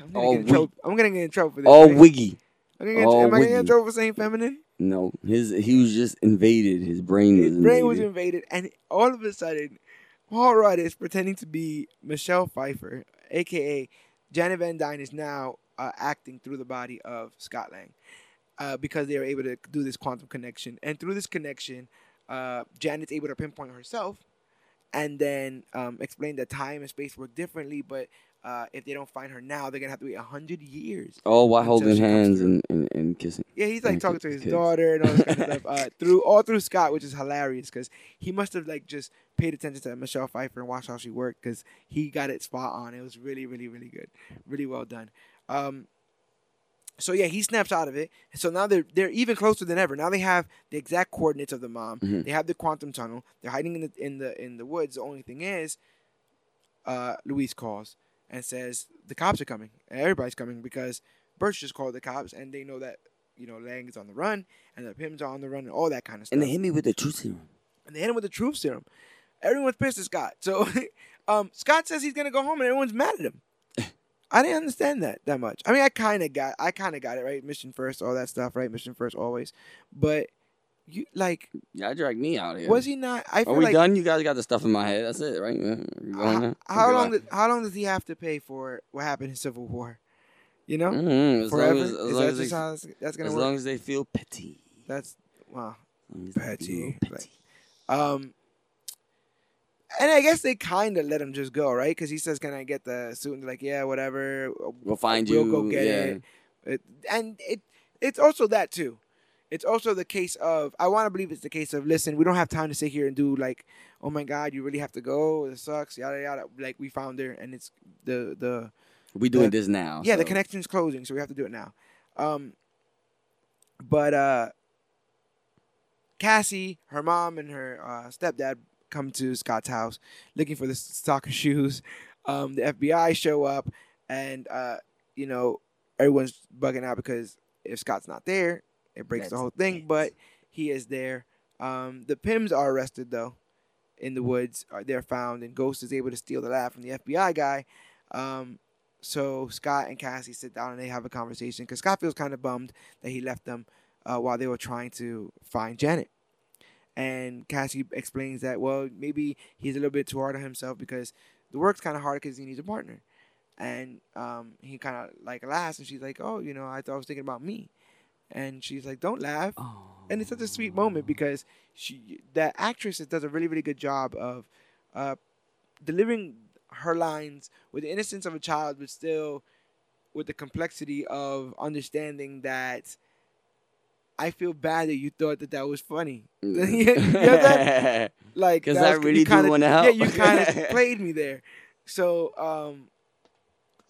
I'm gonna, All get in trouble. I'm gonna get in trouble for this. All right? wiggy. I'm gonna get, all am I gonna get in trouble for saying feminine? No, his he was just invaded. His brain was His brain was invaded. invaded, and all of a sudden, Paul Rudd is pretending to be Michelle Pfeiffer, aka Janet Van Dyne, is now uh, acting through the body of Scott Lang, uh, because they are able to do this quantum connection, and through this connection, uh, Janet's able to pinpoint herself, and then um, explain that time and space work differently, but. Uh, if they don't find her now, they're gonna have to wait a hundred years. All while holding hands and, and, and kissing. Yeah, he's like talking to his kids. daughter and all this kind of stuff uh, through all through Scott, which is hilarious because he must have like just paid attention to Michelle Pfeiffer and watched how she worked because he got it spot on. It was really, really, really good, really well done. Um, so yeah, he snaps out of it. So now they're they're even closer than ever. Now they have the exact coordinates of the mom. Mhm. They have the quantum tunnel. They're hiding in the in the in the woods. The only thing is, uh, Luis calls and says the cops are coming and everybody's coming because Burch just called the cops and they know that you know Lang is on the run and the Pyms are on the run and all that kind of stuff. And they hit me with the truth serum. and they hit him with the truth serum. Everyone's pissed at Scott. So um, Scott says he's gonna go home and everyone's mad at him. I didn't understand that that much. I mean, I kind of got, I kind of got it right. Mission first, all that stuff, right? Mission first, always. But you like, Y'all dragged me out here. was he not? I Are we like done? You guys got the stuff in my head. That's it, right? Yeah, how, how long? Did, how long does he have to pay for what happened in Civil War? You know, Mhm, as forever. long as, as, Is long that as, just they, how that's, that's gonna as work? long as they feel petty. that's wow. Long Petty, like- Um, and I guess they kind of let him just go, right? Because he says, "Can I get the suit?" And they're like, "Yeah, whatever. We'll find we'll you. go get yeah. it. it." And it it's also that too. It's also the case of I want to believe it's the case of listen, we don't have time to sit here and do like, oh my god, you really have to go. It sucks, yada yada. Like we found her, and it's the the We doing the- this now. yeah, the so- connection's closing, so we have to do it now. Um, but uh, Cassie, her mom, and her uh, stepdad come to Scott's house looking for the soccer shoes. Um, the FBI show up, and uh, you know everyone's bugging out because if Scott's not there, it breaks the whole thing. it. But he is there. Um, the Pyms are arrested though, in the woods. Uh, they're found, and Ghost is able to steal the lab from the FBI guy. Um, so Scott and Cassie sit down and they have a conversation because Scott feels kind of bummed that he left them uh, while they were trying to find Janet. And Cassie explains that well maybe he's a little bit too hard on himself because the work's kind of hard because he needs a partner. And um, he kind of like laughs and she's like, oh you know I thought I was thinking about me. And she's like, don't laugh. Oh. And it's such a sweet moment because she that actress does a really really good job of uh, delivering her lines with the innocence of a child, but still with the complexity of understanding that I feel bad that you thought that that was funny. You know that? Like 'Cause that I really do kinda- wanna help. Yeah, help. you kind of played me there. So um,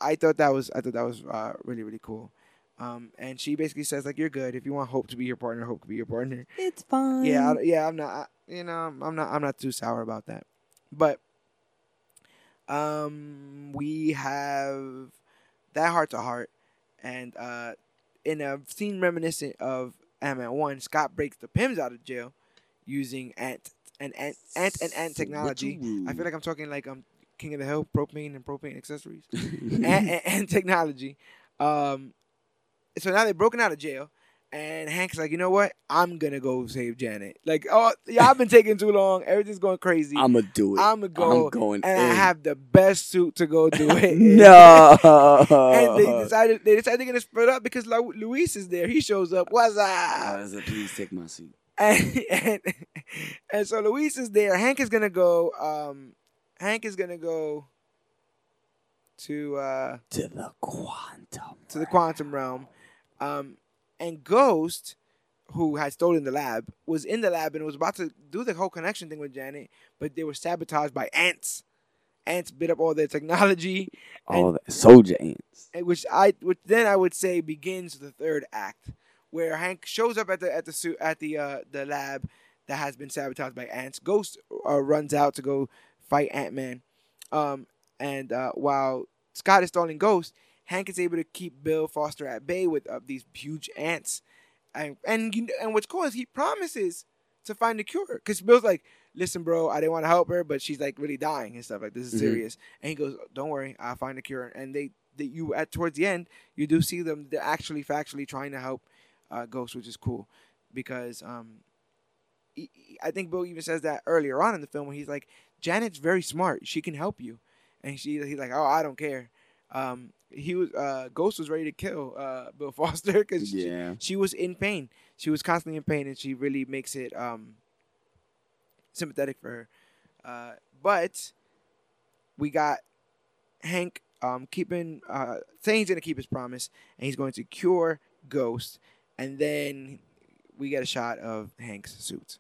I thought that was I thought that was uh, really really cool. Um, and she basically says like you're good if you want Hope to be your partner, Hope to be your partner. It's fine. Yeah, I, yeah, I'm not. I, you know, I'm not. I'm not too sour about that. But um, we have that heart to heart, and uh, in a scene reminiscent of Ant-Man One, Scott breaks the Pyms out of jail using ant and ant ant and ant technology. I feel like I'm talking like I'm King of the Hill, propane and propane accessories and, and, and technology. Um, so now they're broken out of jail, and Hank's like, you know what? I'm gonna go save Janet. Like, oh, yeah, I've been taking too long. Everything's going crazy. I'ma do it. I'ma go, I'm going and in. I have the best suit to go do it. no. and they decided they decided they're gonna split up because Lu- Luis is there. He shows up. What's I up? was like, please take my seat. And, and and so Luis is there. Hank is gonna go. Um, Hank is gonna go to. Uh, To the quantum. to the quantum realm. Um, and Ghost, who had stolen the lab, was in the lab and was about to do the whole connection thing with Janet, but they were sabotaged by ants. Ants bit up all their technology, All that soldier ants. and which I, which then I would say begins the third act, where Hank shows up at the at the suit at the uh, the lab that has been sabotaged by ants. Ghost uh, runs out to go fight Ant Man, um, and uh, while Scott is stalling Ghost, Hank is able to keep Bill Foster at bay with uh, these huge ants, and and you, and what's cool is he promises to find the cure because Bill's like, "Listen, bro, I didn't want to help her, but she's like really dying and stuff like this is Mhm. serious." And he goes, "Don't worry, I'll find the cure." And they, that you at towards the end, you do see them they're actually factually trying to help uh, Ghost, which is cool because um, he- I think Bill even says that earlier on in the film when he's like, "Janet's very smart, she can help you," and she he's like, "Oh, I don't care." Um, he was uh, Ghost was ready to kill uh, Bill Foster because Yeah. she was in pain. She was constantly in pain, and she really makes it um, sympathetic for her. Uh, but we got Hank um, keeping uh, saying he's going to keep his promise, and he's going to cure Ghost, and then we get a shot of Hank's suit.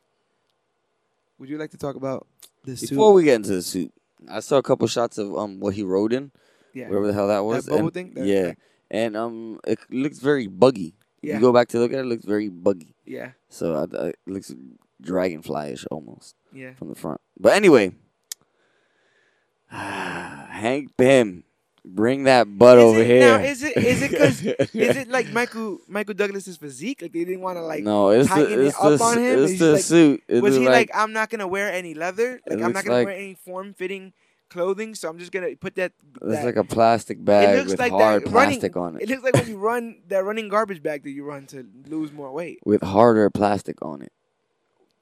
Would you like to talk about the suit? Before we get into the suit, I saw a couple shots of um what he rode in, yeah, wherever the hell that was. bubble and- thing? That- yeah, that- and um, it looks very buggy. yeah, You go back to look at it, it looks very buggy. yeah, So I, I, it looks dragonfly-ish almost yeah. from the front. But anyway, Hank Pym, bring that butt Is over it- here. now, is it- is it 'cause- Is it like Michael Michael Douglas's physique? Like they didn't want to like. no, it's the tighten it it's up on him? it's He's the like- suit. It was he like, I'm not gonna wear any leather? Like I'm looks not gonna like- wear any form fitting clothing, so I'm just gonna put that. it's that like a plastic bag with like hard running- plastic on it it, looks like when you run that running garbage bag that you run to lose more weight. with harder plastic on it.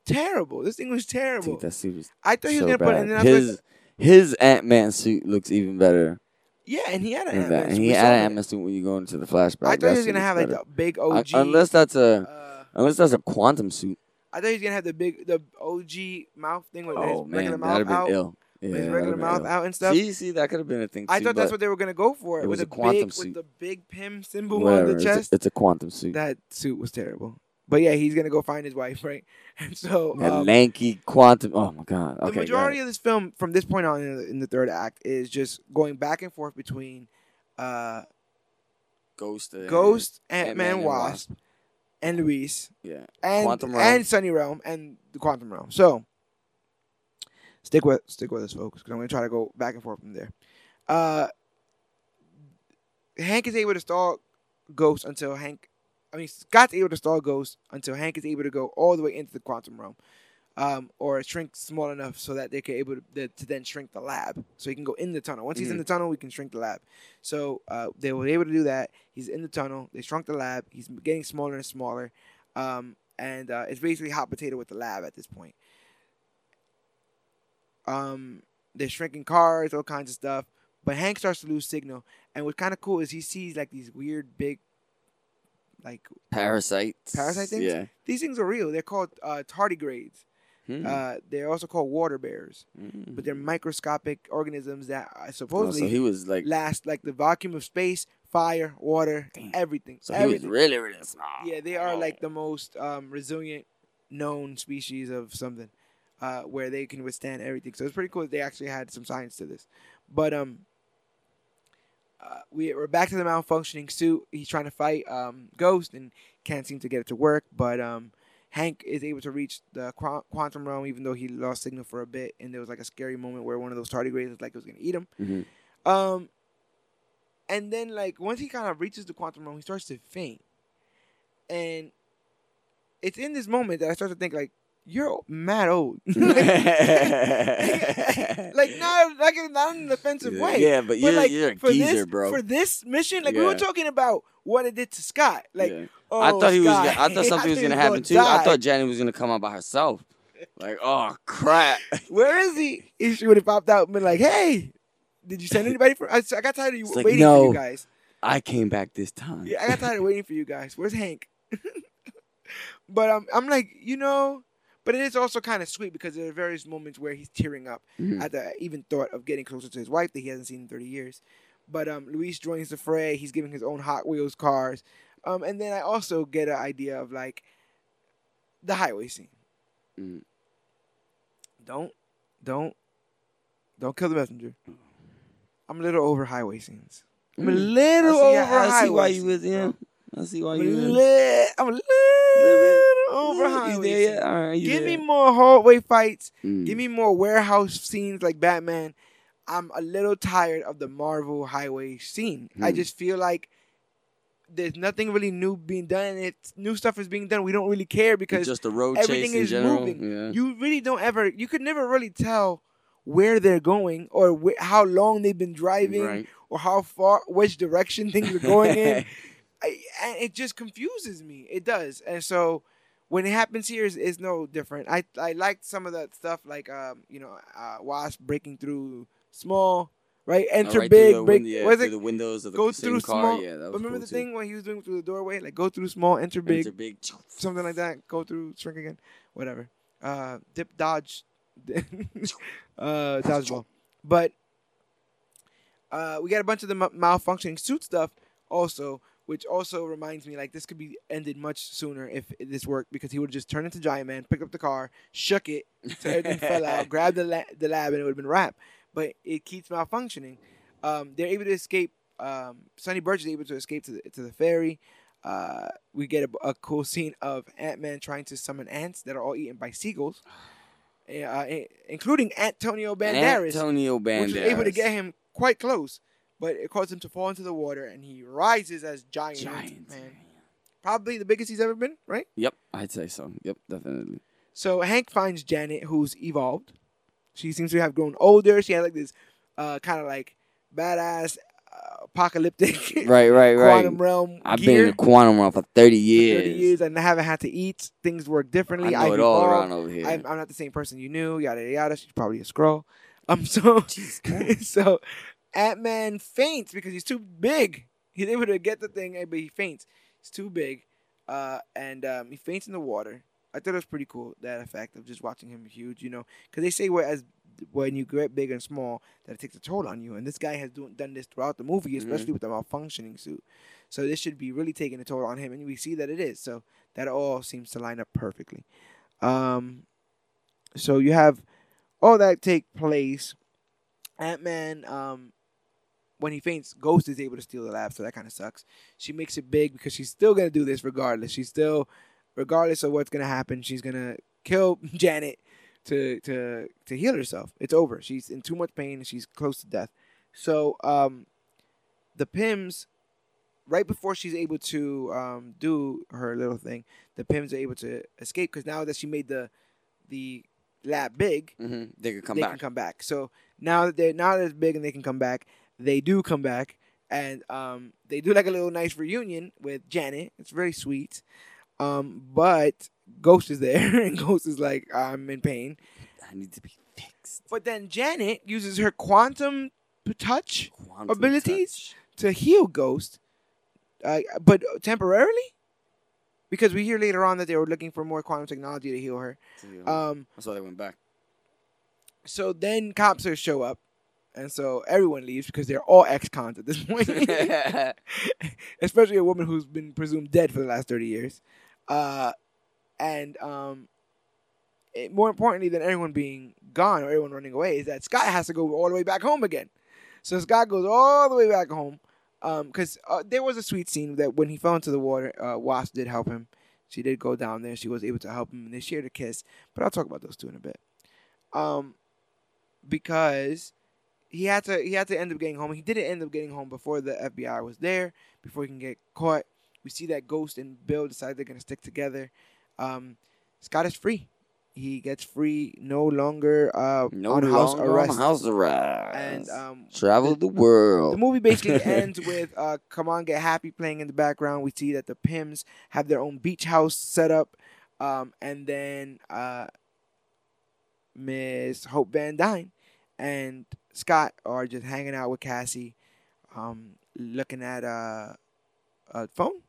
Terrible. This thing was terrible. Dude, that suit is I thought he was so gonna put. bad. And then I his like, his Ant Man suit looks even better yeah, and he had an Ant-Man. And he had an. Ant Man suit when you go into the flashback. I thought That he was gonna have like better. the big Un- OG. unless that's a uh, unless that's a quantum suit. I thought he was gonna have the big the OG mouth thing with Oh his regular man, mouth that'd have out, been ill. Yeah, his regular mouth out and stuff. See, see, that could have been a thing. Too, I thought that's what they were gonna go for. it with was the a quantum big with the big Pym symbol whatever, on the it's a- chest. It's, a quantum suit. that suit was terrible. But yeah, he's gonna go find his wife, right? And so That um, lanky quantum. Oh my god. the Okay, majority of this film, from this point on in the, in the third act, is just going back and forth between uh, Ghost. and- Ghost, Ant Ant-Man Wasp, and Luis, Yeah. and Quantum Realm. and Sonny Realm, and the Quantum Realm. So stick with stick with us, folks, because I'm gonna try to go back and forth from there. Uh, Hank is able to stall Ghost until Hank. I mean, Scott's able to stall Ghost until Hank is able to go all the way into the quantum realm. um, or shrink small enough so that they can able to, to then shrink the lab. So he can go in the tunnel. Once he's in Mhm. the tunnel, we can shrink the lab. So uh, they were able to do that. He's in the tunnel. They shrunk the lab. He's getting smaller and smaller, um, and uh, it's basically hot potato with the lab at this point. Um, they're shrinking cars, all kinds of stuff. But Hank starts to lose signal, and what's kind of cool is he sees like these weird big, like Parasites. Parasite things? Yeah. these things are real. They're called uh, tardigrades. Hmm. Uh, they're also called water bears, Mm. but they're microscopic organisms that uh, Oh, supposedly so he was like, last like the vacuum of space, fire, water, Damn. everything. so he was really, really small. yeah, they are Oh. like the most um, resilient known species of something, uh, where they can withstand everything. So it's pretty cool that they actually had some science to this. But um, uh, we, we're back to the malfunctioning suit. He's trying to fight um, Ghost and can't seem to get it to work. But um, Hank is able to reach the qu- quantum realm, even though he lost signal for a bit. And there was like a scary moment where one of those tardigrades was like it was gonna eat him. Mhm. Um, and then like once he kind of reaches the quantum realm, he starts to faint, and it's in this moment that I start to think like you're mad old, like, like not like not in an offensive way. Yeah, but you're, like you're a for geezer, this, bro. For this mission, like we were talking about what it did to Scott. Like, Yeah. oh, I thought he was. Gonna, I thought something was gonna happen too. I thought Janet was gonna come out by herself. Like, oh crap. Where is he? He would have popped out and been like, "Hey, did you send anybody for?" I, I got tired of you It's like, waiting for you guys. I came back this time. Yeah, I got tired of waiting for you guys. Where's Hank? but um, I'm like, you know, but it is also kind of sweet because there are various moments where he's tearing up Mhm. at the even thought of getting closer to his wife that he hasn't seen in 30 years. But um, Luis joins the fray. He's giving his own Hot Wheels cars. Um, and then I also get an idea of like the highway scene. Mhm. Don't, don't, don't kill the messenger. I'm a little over highway scenes. I'm a Mm. I little see, over I, I see highway why you scenes, was yeah. I see why you li- I'm a little over highway there yet? All right, Give me more hallway fights. Mm. Give me more warehouse scenes like Batman. I'm a little tired of the Marvel highway scene. I Hmm. just feel like there's nothing really new being done. If new stuff is being done, we don't really care because it's just a road everything is general. moving. Yeah. you really don't ever. You could never really tell where they're going or wh- how long they've been driving Right. or how far, which direction things are going in. I, and it just confuses me. It does, and so when it happens here, is is no different. I I liked some of that stuff, like um you know uh, Wasp breaking through small, right? Oh, Enter right big, the break. yeah, through it? the windows of the Go through car. small. Yeah, that was remember cool the too. thing when he was doing through the doorway, like go through small, enter big, Enter big. something like that. Go through, shrink again, whatever. Uh, dip, dodge, uh, dodgeball. But uh, we got a bunch of the ma- malfunctioning suit stuff also, which also reminds me like this could be ended much sooner if this worked because he would have just turned into Giant Man, picked up the car, shook it, so everything fell out, grabbed the la- the lab, and it would have been wrapped. But it keeps malfunctioning. Um, they're able to escape. Um, Sonny is able to escape to the to the ferry. Uh, we get a, a cool scene of Ant Man trying to summon ants that are all eaten by seagulls, uh, including Antonio Banderas, Antonio Banderas. which was able to get him quite close. But it caused him to fall into the water, and he rises as giant, Giant. man. Probably the biggest he's ever been, right? Yep, I'd say so. Yep, definitely. So Hank finds Janet, who's evolved. She seems to have grown older. She had like this uh, kind of like badass uh, apocalyptic Right, right, right. quantum realm I've gear been in the quantum realm for thirty for years. 30 years and I haven't had to eat. Things work I differently. know I've it all around over here. I'm, I'm not the same person you knew. Yada yada yada. She's probably a scroll. Um. So so Ant Man faints because he's too big. He's able to get the thing, but he faints. He's too big. Uh, and um, he faints in the water. I thought it was pretty cool that effect of just watching him huge. You know, because they say whereas when you get big and small, that it takes a toll on you. And this guy has do, done this throughout the movie, especially with the malfunctioning suit. So this should be really taking a toll on him, and we see that it is. So that all seems to line up perfectly. Um, so you have all that take place. Ant Man, um, when he faints, Ghost is able to steal the lab, so that kind of sucks. She makes it big because she's still gonna do this regardless. She's still, regardless of what's gonna happen, she's gonna kill Janet to to to heal herself. It's over. She's in too much pain and she's close to death. So um, the Pyms, right before she's able to um, do her little thing, the Pyms are able to escape because now that she made the the lab big, hmm They could come they back. can come back. So now that they're now that it's big and they can come back, they do come back, and um, they do like a little nice reunion with Janet. It's very sweet. Um, but Ghost is there, and Ghost is like, I'm in pain. I need to be fixed. But then Janet uses her quantum touch Quantum Abilities? touch. to heal Ghost, uh, but temporarily, because we hear later on that they were looking for more quantum technology to heal her. Um, That's why they went back. so then cops are show up, and so everyone leaves because they're all ex-cons at this point, especially a woman who's been presumed dead for the last thirty years. Uh, and um, it, more importantly than everyone being gone or everyone running away is that Scott has to go all the way back home again. So Scott goes all the way back home because uh, there was a sweet scene that when he fell into the water, uh, Wasp did help him. She did go down there. She was able to help him, and they shared a kiss. But I'll talk about those two in a bit. Um, because he had to he had to end up getting home. He didn't end up getting home before the FBI was there, before he can get caught. We see that Ghost and Bill decide they're gonna stick together. Um, Scott is free. He gets free, no longer uh, No on house longer arrest. on house arrest. and um, travel the world. the movie basically ends with uh, "Come On, Get Happy" playing in the background. We see that the Pyms have their own beach house set up, um, and then uh, Miss Hope Van Dyne and Scott are just hanging out with Cassie, um, looking at uh, a phone,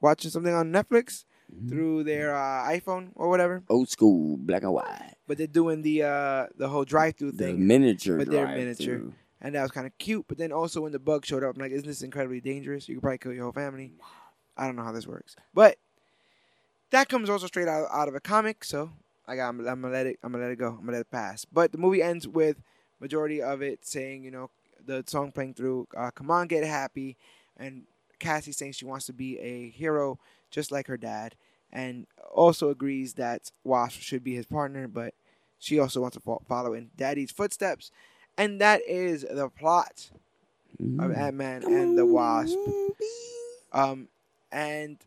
watching something on Netflix Mm-hmm. through their uh, iPhone or whatever. Old school, black and white. But they're doing the uh, the whole drive-through The thing. miniature. but they're miniature. through. and that was kind of cute. But then also when the bug showed up, I'm like, isn't this incredibly dangerous? You could probably kill your whole family. I don't know how this works, but that comes also straight out, out of a comic. So I got, I'm, I'm gonna let it, I'm gonna let it go. I'm gonna let it pass. But the movie ends with majority of it saying, you know, the song playing through, uh, "Come on, get happy," and Cassie saying she wants to be a hero just like her dad, and also agrees that Wasp should be his partner, but she also wants to fo- follow in Daddy's footsteps, and that is the plot of Mm. Ant Man and the Wasp. Um, and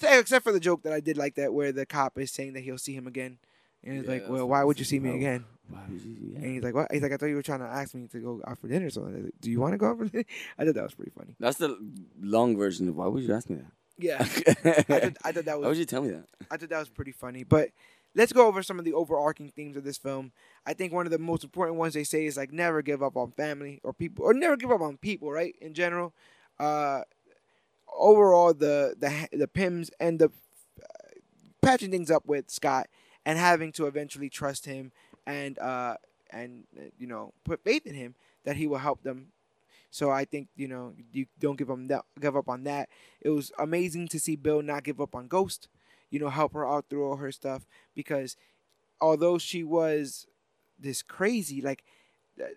say except for the joke that I did like that, where the cop is saying that he'll see him again, and he's Yeah, like, "Well, why would you see me again?" Would And he's like, "What?" He's like, "I thought you were trying to ask me to go out for dinner or something. I was like, Do you want to go out for dinner?" I thought that was pretty funny. That's the long version of why would you ask me that? Yeah, I thought, I thought that why would was you tell me that? I thought that was pretty funny. But let's go over some of the overarching themes of this film. I think one of the most important ones they say is like never give up on family or people, or never give up on people, right? In general, uh, overall the the the Pyms end up uh, patching things up with Scott and having to eventually trust him and uh and uh, you know put faith in him that he will help them. So I think you know you don't give them that give up on that. It was amazing to see Bill not give up on Ghost. You know, help her out through all her stuff because although she was this crazy, like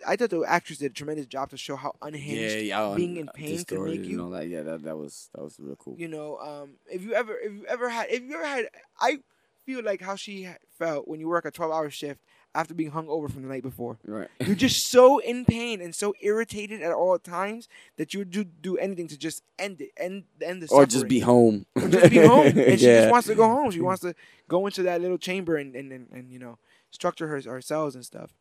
I thought the actress did a tremendous job to show how unhinged yeah, being in pain can make you- You know, like yeah, that that was that was real cool. you know um if you ever if you ever had if you ever had i feel like how she felt when you work a 12 hour shift after being hung over from the night before. Right. you're just so in pain and so irritated at all times that you would do, do anything to just end it end end the or just be home. Or just be home. And she just wants to go home. She wants to go into that little chamber and and, and, and you know structure her cells and stuff.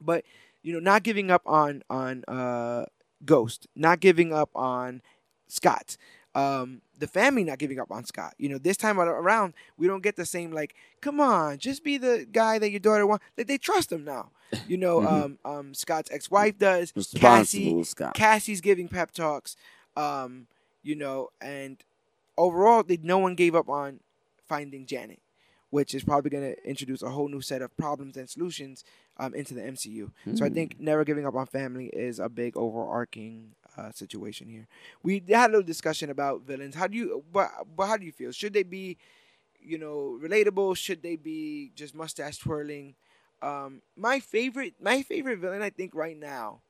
But you know not giving up on on uh ghost. Not giving up on scott. Um the family not giving up on scott you know this time around we don't get the same like come on just be the guy that your daughter wants like they trust him now you know Mhm. um um scott's ex-wife does cassie Scott. Cassie's giving pep talks, um, you know, and overall, they, no one gave up on finding Janet, which is probably going to introduce a whole new set of problems and solutions um, into the MCU. So I Hmm. think never giving up on family is a big overarching uh, situation here. We had a little discussion about villains. How do you, but, but how do you feel? Should they be, you know, relatable? Should they be just mustache twirling? Um, my favorite, my favorite villain, I think right now,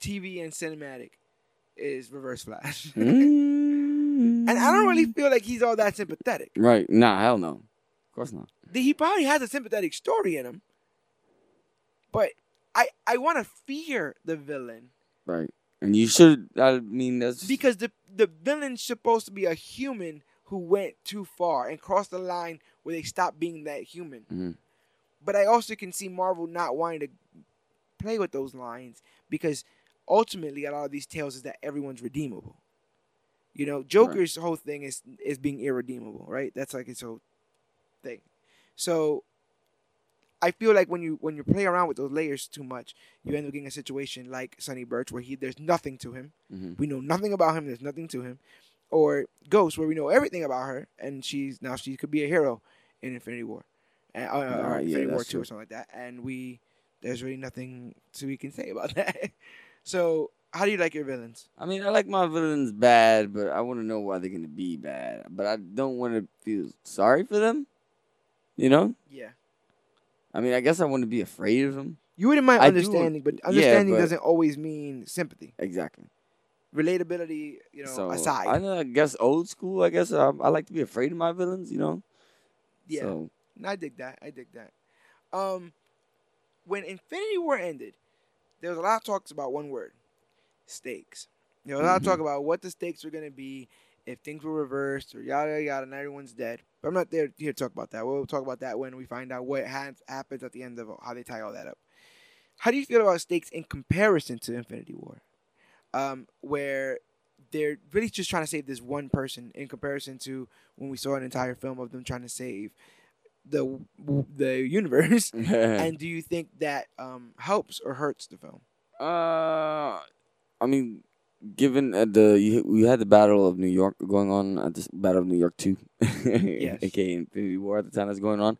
TV and cinematic, is Reverse Flash. Mm. and I don't really feel like he's all that sympathetic. Right? Nah, hell no. Of course not. He probably has a sympathetic story in him, but I I want to fear the villain Right. And you should. I mean, that's because the the villain's supposed to be a human who went too far and crossed the line where they stopped being that human. Mhm. But I also can see Marvel not wanting to play with those lines because ultimately a lot of these tales is that everyone's redeemable. You know, Joker's whole thing is is being irredeemable, right? That's like his whole thing. So I feel like when you when you play around with those layers too much, you end up getting a situation like Sonny Burch where he there's nothing to him. Mhm. We know nothing about him. There's nothing to him. Or Ghost, where we know everything about her, and she's now she could be a hero in Infinity War, and, uh, or yeah, Infinity War two or something like that. And we there's really nothing to we can say about that. so how do you like your villains? I mean, I like my villains bad, but I want to know why they're gonna be bad. But I don't want to feel sorry for them. You know? Yeah, I mean, I guess I to be afraid of them. you wouldn't mind I do- understanding, but yeah, understanding but- doesn't always mean sympathy. Exactly. Relatability, you know, so aside. I, know, I guess old school. I guess I, I like to be afraid of my villains. You know? yeah. So I dig that. I dig that. Um, when Infinity War ended, there was a lot of talks about one word: stakes. There was a lot of Mhm. talk about what the stakes were going to be if things were reversed or yada yada, and everyone's dead. But I'm not there here to talk about that. We'll talk about that when we find out what ha- happens at the end of how they tie all that up. How do you feel about stakes in comparison to Infinity War, um, where they're really just trying to save this one person in comparison to when we saw an entire film of them trying to save the the universe? and do you think that um, helps or hurts the film? Uh, I mean, given uh, the we had the Battle of New York going on at this Battle of New York two, Yes. aka Infinity War at the time that's going on,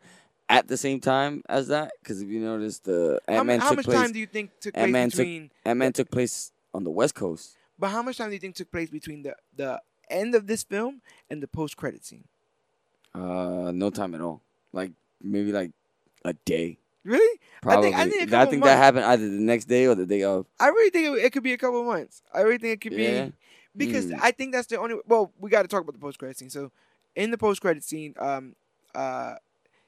at the same time as that, because if you notice, the How, Ant Man how took much place. time do you think took place Ant-Man took- between? Ant Man took place on the West Coast. but how much time do you think took place between the the end of this film and the post credit scene? Uh, no time at all. Like maybe like a day. Really? Probably. I think a I think months. that happened either the next day or the day of. I really think it, it could be a couple of months. I really think it could Yeah. be because Mm. I think that's the only. Well, we got to talk about the post credit scene. So, in the post credit scene, um, uh,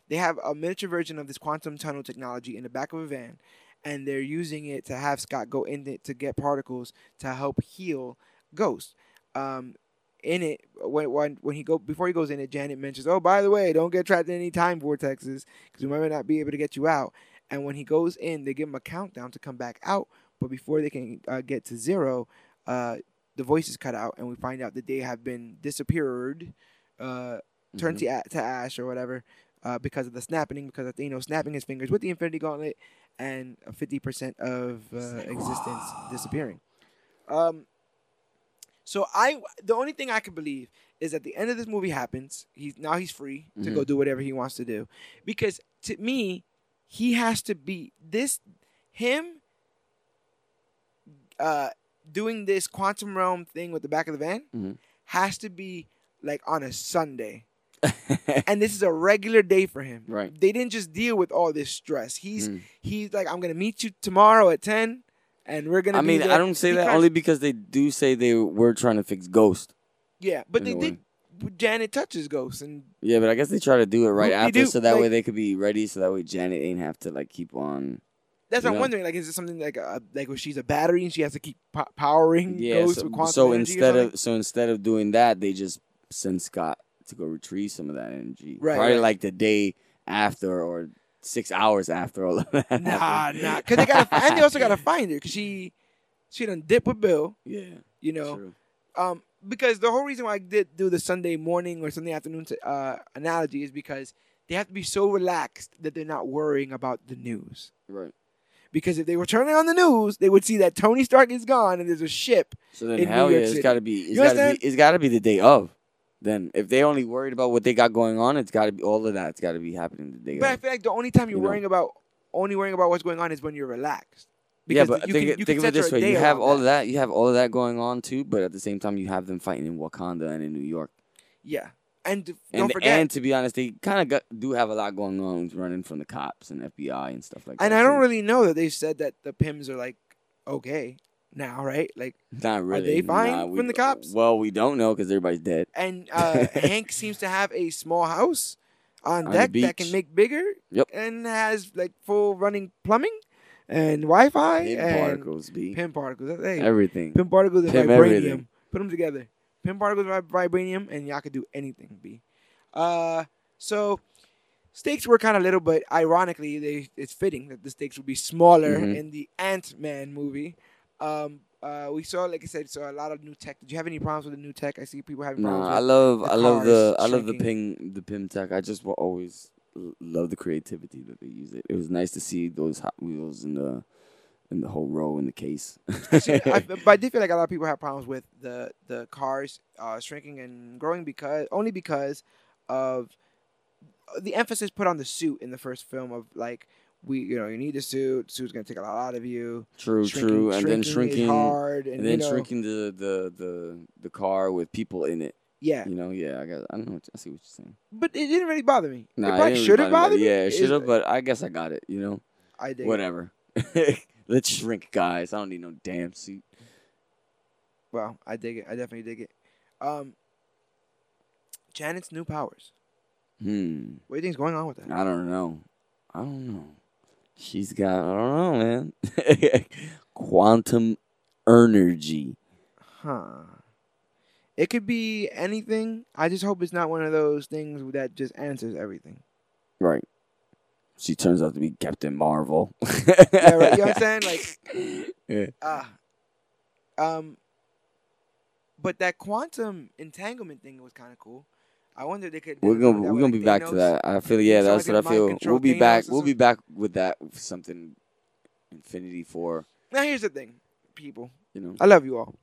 they have a miniature version of this quantum tunnel technology in the back of a van, and they're using it to have Scott go in it to get particles to help heal Ghost. Um, in it, when when when he go before he goes in it, Janet mentions, "Oh, by the way, don't get trapped in any time vortexes because we might not be able to get you out." And when he goes in, they give him a countdown to come back out. But before they can uh, get to zero, uh, the voice is cut out, and we find out that they have been disappeared, uh, turned Mhm. to, to ash or whatever, uh, because of the snapping, because of you know snapping his fingers with the Infinity Gauntlet, and fifty percent of uh, existence disappearing. Um, so I, the only thing I can believe is at the end of this movie happens. He's now he's free to go Mhm. do whatever he wants to do, because to me, he has to be this him. Uh, doing this quantum realm thing with the back of the van Mhm. has to be like on a Sunday, and this is a regular day for him. Right. They didn't just deal with all this stress. He's Mm. he's like, I'm gonna meet you tomorrow at ten, and we're gonna. I be mean, there." I don't say that only because they do say they were trying to fix Ghost. Yeah, but they did. Janet touches Ghost, and Yeah, but I guess they try to do it right after, do, so that like- way they could be ready, so that way Janet ain't have to like keep on. that's what I'm wondering. Like, is it something like a, like where she's a battery and she has to keep po- powering Yeah, Ghost so, with quantum so instead of so instead of doing that, they just send Scott to go retrieve some of that energy. Right, Probably right. like the day after or six hours after all of that. Nah, nah, because they got and they also got to find her because she she done dip with Bill, Yeah, you know. true. Um, because the whole reason why I did do the Sunday morning or Sunday afternoon uh, analogy is because they have to be so relaxed that they're not worrying about the news. Right. Because if they were turning on the news, they would see that Tony Stark is gone and there's a ship. So then hell yeah, it's got to be it's got to be it's got to be the day of. Then if they only worried about what they got going on, it's got to be all of that. It's got to be happening the day But I feel like the only time you're You know. worrying about only worrying about what's going on is when you're relaxed. Yeah, but you think, can, you think of it this way: you have all of that, you have all of that going on too, but at the same time, you have them fighting in Wakanda and in New York. Yeah, and And don't forget. and to be honest, they kind of do have a lot going on, running from the cops and FBI and stuff like and that. And I don't too. really know that they said that the Pyms are like okay now, right? Like, not really. they fine Nah, we- from the cops? Well, we don't know because everybody's dead. and uh, Hank seems to have a small house on On deck that can make bigger. Yep. and has like full running plumbing and Wi-Fi Pym and particles, B. Pym particles. Hey, Everything. Pym particles and vibranium. everything. Put them together. Pym particles vibranium, and y'all could do anything. B. Uh, so stakes were kind of little, but ironically, they it's fitting that the stakes would be smaller Mhm. in the Ant Man movie. Um, uh, we saw, like I said, saw a lot of new tech. Did you have any problems with the new tech? I see people having No, problems. I with love the I love the I love the ping the Pym tech. I just will always love the creativity that they use it. It was nice to see those Hot Wheels in the in the whole row in the case. I, but I did feel like a lot of people have problems with the the cars uh, shrinking and growing because only because of the emphasis put on the suit in the first film of like we you know you need the suit. Suit's gonna take a lot out of you. true, Shrinking- true, and then shrinking hard and, and then you know, shrinking the, the the the car with people in it. Yeah, You know, yeah, I guess I don't know. What, I see what you're saying. but it didn't really bother me. Nah, it it probably didn't should have bother bothered me. Yeah, it should have, but I guess I got it. You know, I did. whatever. Let's shrink, guys. I don't need no damn suit. Well, I dig it. I definitely dig it. Um, Janet's new powers. Hmm. What do you think's going on with that? I don't know. I don't know. She's got I don't know, man. Quantum energy. Huh. It could be anything. I just hope it's not one of those things that just answers everything. Right. She turns out to be Captain Marvel. Yeah, right. You know what I'm saying? Like, yeah. ah, um, but that quantum entanglement thing was kind of cool. I wonder if they could. We're gonna we're gonna be back to that. I feel yeah, that's what I feel. We'll be Thanos back. We'll be back with that something Infinity Four. Now here's the thing, people. You know. I love you all.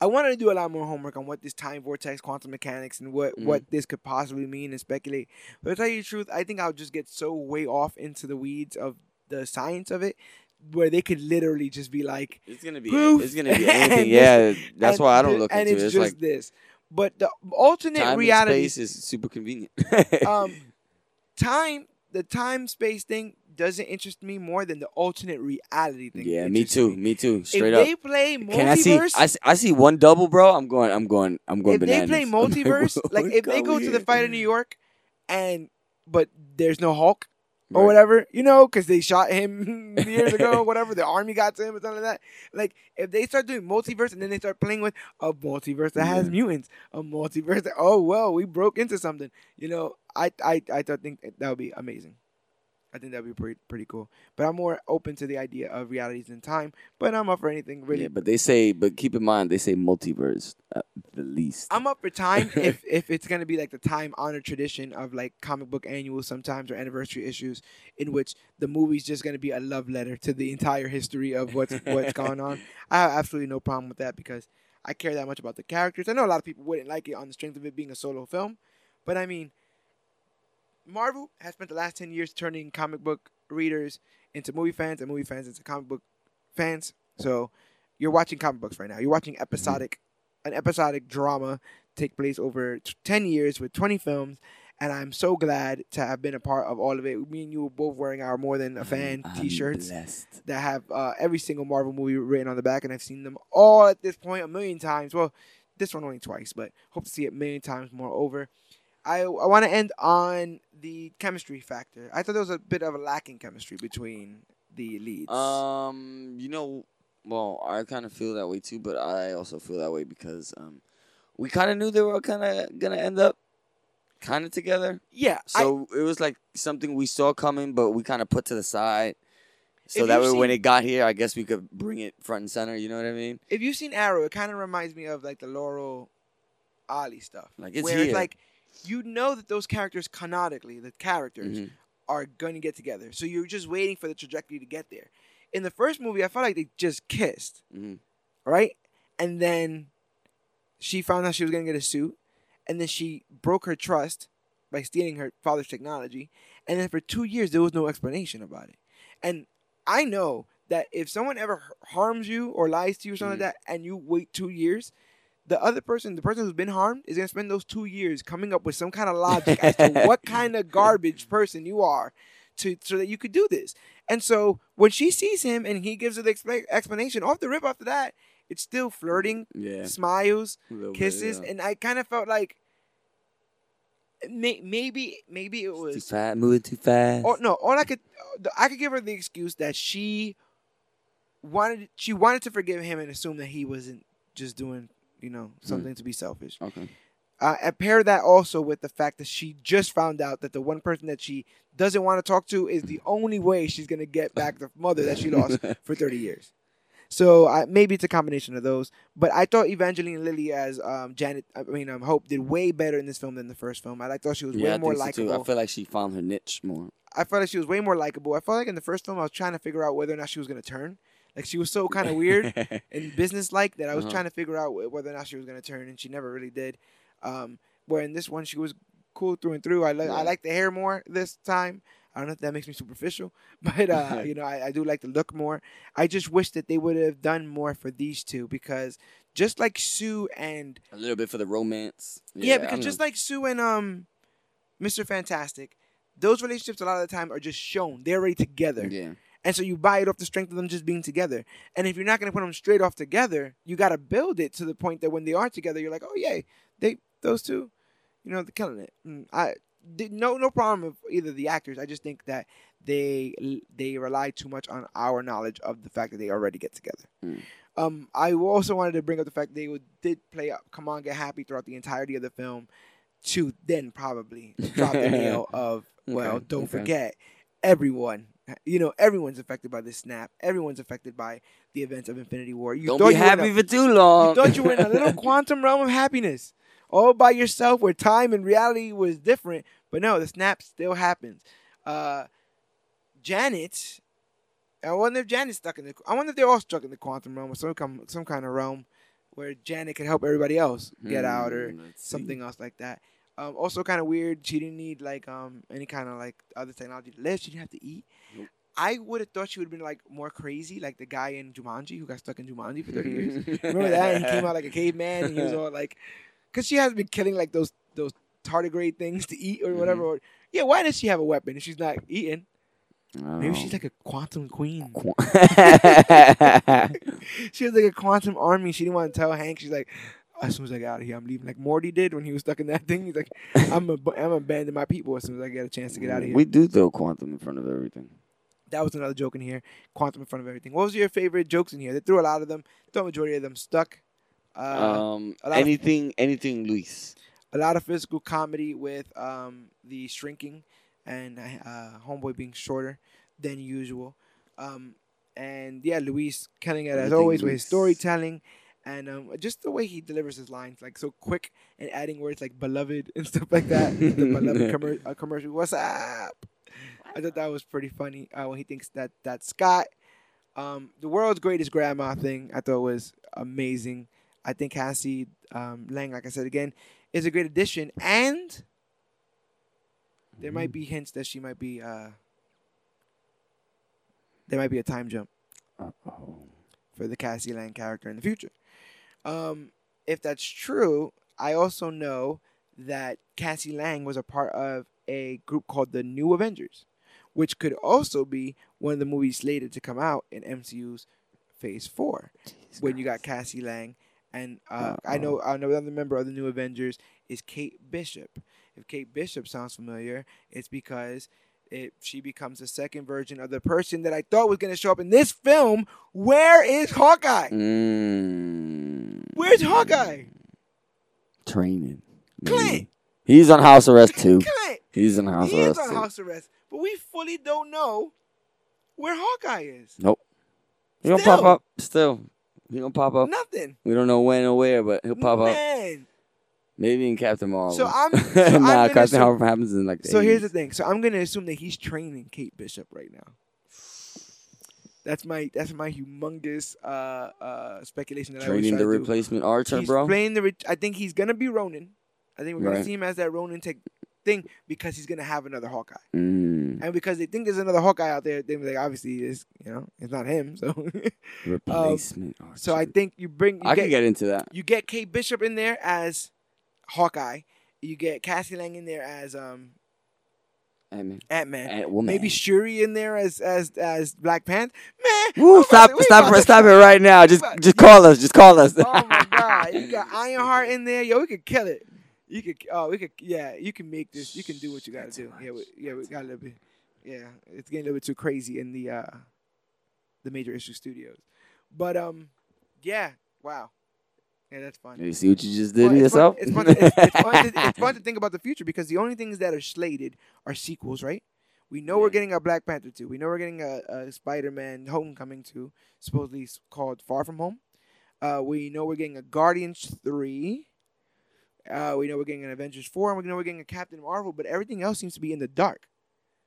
I wanted to do a lot more homework on what this time vortex, quantum mechanics, and what, Mhm. what this could possibly mean and speculate. But to tell you the truth, I think I'll just get so way off into the weeds of the science of it, where they could literally just be like, It's gonna be Poof. it's gonna be anything. Yeah, that's and why I don't look and into it's it. It's just like this. But the alternate time reality, and space is super convenient. um, time, the time space thing doesn't interest me more than the alternate reality thing. yeah, me too. Me too. Straight if up. they play multiverse, Can I see? I see, I see one double, bro. I'm going. I'm going. I'm going if they play I'm like, multiverse, like if they go going to the fight in New York, and but there's no Hulk or Right. whatever, you know, because they shot him years ago, whatever. The army got to him or something like that. Like if they start doing multiverse and then they start playing with a multiverse that has Yeah. mutants, a multiverse that oh well, we broke into something. You know, I I I thought think that would be amazing. I think that'd be pretty pretty cool. But I'm more open to the idea of realities in time. But I'm up for anything really. Yeah, but they say, but keep in mind, they say multiverse at the least. I'm up for time if if it's gonna be like the time honored tradition of like comic book annuals sometimes or anniversary issues in which the movie's just gonna be a love letter to the entire history of what's what's gone on. I have absolutely no problem with that because I care that much about the characters. I know a lot of people wouldn't like it on the strength of it being a solo film, but I mean, Marvel has spent the last ten years turning comic book readers into movie fans and movie fans into comic book fans. So you're watching comic books right now. You're watching episodic, an episodic drama take place over t- 10 years with 20 films and i'm so glad to have been a part of all of it me and you were both wearing our more than a fan I'm t-shirts blessed. that have uh, every single marvel movie written on the back and i've seen them all at this point a million times well this one only twice but hope to see it a million times more over i, I want to end on the chemistry factor i thought there was a bit of a lacking chemistry between the leads Um, you know, well, I kind of feel that way too, but I also feel that way because um, we kind of knew they were kind of gonna end up kind of together. yeah I, So it was like something we saw coming, but we kind of put to the side. So that way, you've when it got here, I guess we could bring it front and center. You know what I mean? if you've seen Arrow, it kind of reminds me of like the Laurel Ali stuff. Like, it's where here. it's like you know that those characters canonically, the characters Mhm. are going to get together. So you're just waiting for the trajectory to get there. In the first movie, I felt like they just kissed, Mhm. right? And then she found out she was going to get a suit, and then she broke her trust by stealing her father's technology. And then for two years, there was no explanation about it. And I know that if someone ever harms you or lies to you or something Mhm. like that, and you wait two years, the other person, the person who's been harmed, is gonna spend those two years coming up with some kind of logic as to what kind of garbage person you are, to so that you could do this. And so when she sees him and he gives her the expla- explanation off the rip after that, it's still flirting, Yeah. smiles, little bit, kisses, yeah. and I kind of felt like may- maybe maybe it was too fast, moving too fast. or no, all I could I could give her the excuse that she wanted she wanted to forgive him and assume that he wasn't just doing you know, something to be selfish. Okay. Uh, and pair that also with the fact that she just found out that the one person that she doesn't want to talk to is the only way she's gonna get back the mother that she lost for 30 years. So uh, maybe it's a combination of those. But I thought Evangeline Lilly as um, Janet, I mean um, Hope, did way better in this film than the first film. I, I thought she was yeah, way I more think so too. likable. I feel like she found her niche more. I felt like she was way more likable. I felt like in the first film I was trying to figure out whether or not she was gonna turn. Like she was so kind of weird and business like that I was Uh-huh. trying to figure out whether or not she was gonna turn, and she never really did. Um, where in this one she was cool through and through. I like I like the hair more this time. I don't know if that makes me superficial, but uh, you know I, I do like the look more. I just wish that they would have done more for these two because just like Sue and a little bit for the romance. yeah, I because know. just like Sue and um, Mr. Fantastic, those relationships a lot of the time are just shown. They're already together. yeah, And so you buy it off the strength of them just being together. And if you're not going to put them straight off together, you got to build it to the point that when they are together, you're like, oh yay, they those two, you know, they're killing it. Mm, I did no no problem with either of the actors. I just think that they they rely too much on our knowledge of the fact that they already get together. Mm. Um, I also wanted to bring up the fact they would, did play up "Come On, Get Happy" throughout the entirety of the film, to then probably drop the nail of well, Okay, don't okay. forget everyone. You know, everyone's affected by this snap. Everyone's affected by the events of Infinity War. You don't thought be you happy a- for too long. you thought you were in a little quantum realm of happiness, all by yourself, where time and reality was different. But no, the snap still happens. Uh, Janet, I wonder if Janet's stuck in the. I wonder if they're all stuck in the quantum realm or some kind, some kind of realm where Janet can help everybody else get out or Hmm, let's see. something else like that. Um, also kind of weird. She didn't need like um any kind of like other technology to live. She didn't have to eat. Nope. I would have thought she would have been like more crazy, like the guy in Jumanji who got stuck in Jumanji for thirty years. Remember that? And he came out like a caveman, and he was all like, because she has been killing like those those tardigrade things to eat or whatever. Mm-hmm. Or, yeah, why does she have a weapon if she's not eating? Maybe Oh. she's like a quantum queen. Qu- She has like a quantum army. She didn't want to tell Hank. She's like, as soon as I get out of here, I'm leaving. Like Morty did when he was stuck in that thing. He's like, I'm a, I'm abandoning my people as soon as I get a chance to get out of here. We do throw quantum in front of everything. that was another joke in here. Quantum in front of everything. What was your favorite jokes in here? They threw a lot of them. The majority of them stuck. Uh, um, a lot of- anything, anything, Luis. a lot of physical comedy with um, the shrinking and uh, homeboy being shorter than usual. Um, and yeah, Luis killing it as always with his storytelling and um, just the way he delivers his lines, like so quick and adding words like beloved and stuff like that. the beloved commer- uh, commercial. What's up? I thought that was pretty funny uh, when he thinks that that's Scott. Um, the world's greatest grandma thing I thought was amazing. I think Cassie um, Lang, like I said again, is a great addition, and there might be hints that she might be. Uh, there might be a time jump Uh-oh. for the Cassie Lang character in the future. Um, if that's true, I also know that Cassie Lang was a part of a group called the New Avengers, which could also be one of the movies slated to come out in MCU's Phase Four, when you got Cassie Lang, and uh, I know another member of the New Avengers is Kate Bishop. If Kate Bishop sounds familiar, it's because it she becomes the second version of the person that I thought was going to show up in this film. Where is Hawkeye? Mm, Where's Hawkeye? training. maybe. Clint. He's on house arrest too. Clint. He's on house He is arrest on too. house arrest, but we fully don't know where Hawkeye is. Nope. He gonna pop up. Still, he gonna pop up. Nothing. We don't know when or where, but he'll pop up. Maybe in Captain Marvel. So I'm- so I'm nah, Captain assume- Marvel happens in like. The So here's the thing. So I'm gonna assume that he's training Kate Bishop right now. That's my that's my humongous uh, uh, speculation that I always training the replacement Archer, he's bro. playing the. Re- I think he's gonna be Ronin. I think we're gonna Right. see him as that Ronin tech thing because he's gonna have another Hawkeye, Mm, and because they think there's another Hawkeye out there, they're like, obviously, it's you know, it's not him. So, replacement Archer. Um, so I think you bring you I get, can get into that. you get Kate Bishop in there as Hawkeye. You get Cassie Lang in there as um Ant-Man. Ant Man. Ant-Woman. Maybe Shuri in there as as as Black Panther. Man, Woo, stop, to- stop, to- stop it right now. Just, about- just call us. Just call us. Oh my god, you got Ironheart in there. Yo, we could kill it. You could, oh, we could, yeah, you can make this. You can do what you gotta do. Yeah, we, yeah, we got a little bit. Yeah, it's getting a little bit too crazy in the uh the major issue studios, but um, yeah, wow, Yeah, that's fun. You see what you just did Well, to fun- yourself? It's fun, to, it's, it's fun to, it's fun to think about the future because the only things that are slated are sequels, right? We know we're getting a Black Panther 2. We know we're getting a, a Spider Man Homecoming 2, supposedly called Far From Home. Uh, we know we're getting a Guardians 3. Uh, we know we're getting an Avengers 4, and we know we're getting a Captain Marvel, but everything else seems to be in the dark.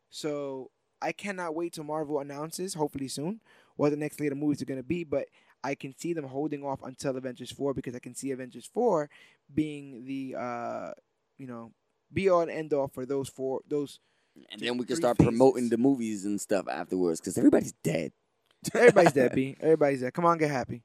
So I cannot wait till Marvel announces, hopefully soon, what the next slate of movies are going to be. But I can see them holding off until Avengers 4 because I can see Avengers 4 being the, uh, you know, be all and end all for those four, those and then we can start promoting the movies and stuff afterwards because everybody's dead. Everybody's dead, B. Everybody's dead. Come on, get happy.